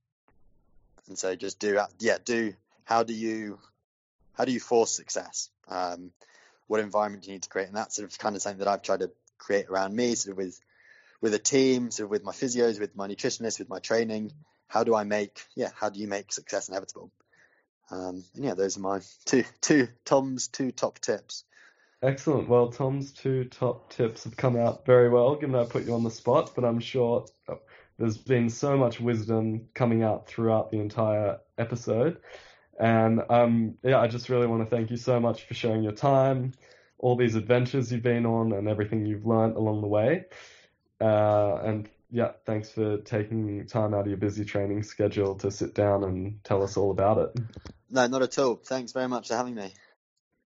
And so just do, yeah, do, how do you, how do you force success? Um, what environment do you need to create? And that's sort of kind of something that I've tried to create around me, sort of with, with a team, sort of with my physios, with my nutritionists, with my training. How do I make, yeah, how do you make success inevitable? Um, and yeah, those are my two, two, Tom's two top tips. Excellent. Well, Tom's two top tips have come out very well, given I put you on the spot, but I'm sure there's been so much wisdom coming out throughout the entire episode. And um, yeah, I just really want to thank you so much for sharing your time, all these adventures you've been on, and everything you've learned along the way. Uh, and yeah, thanks for taking time out of your busy training schedule to sit down and tell us all about it. No, not at all. Thanks very much for having me.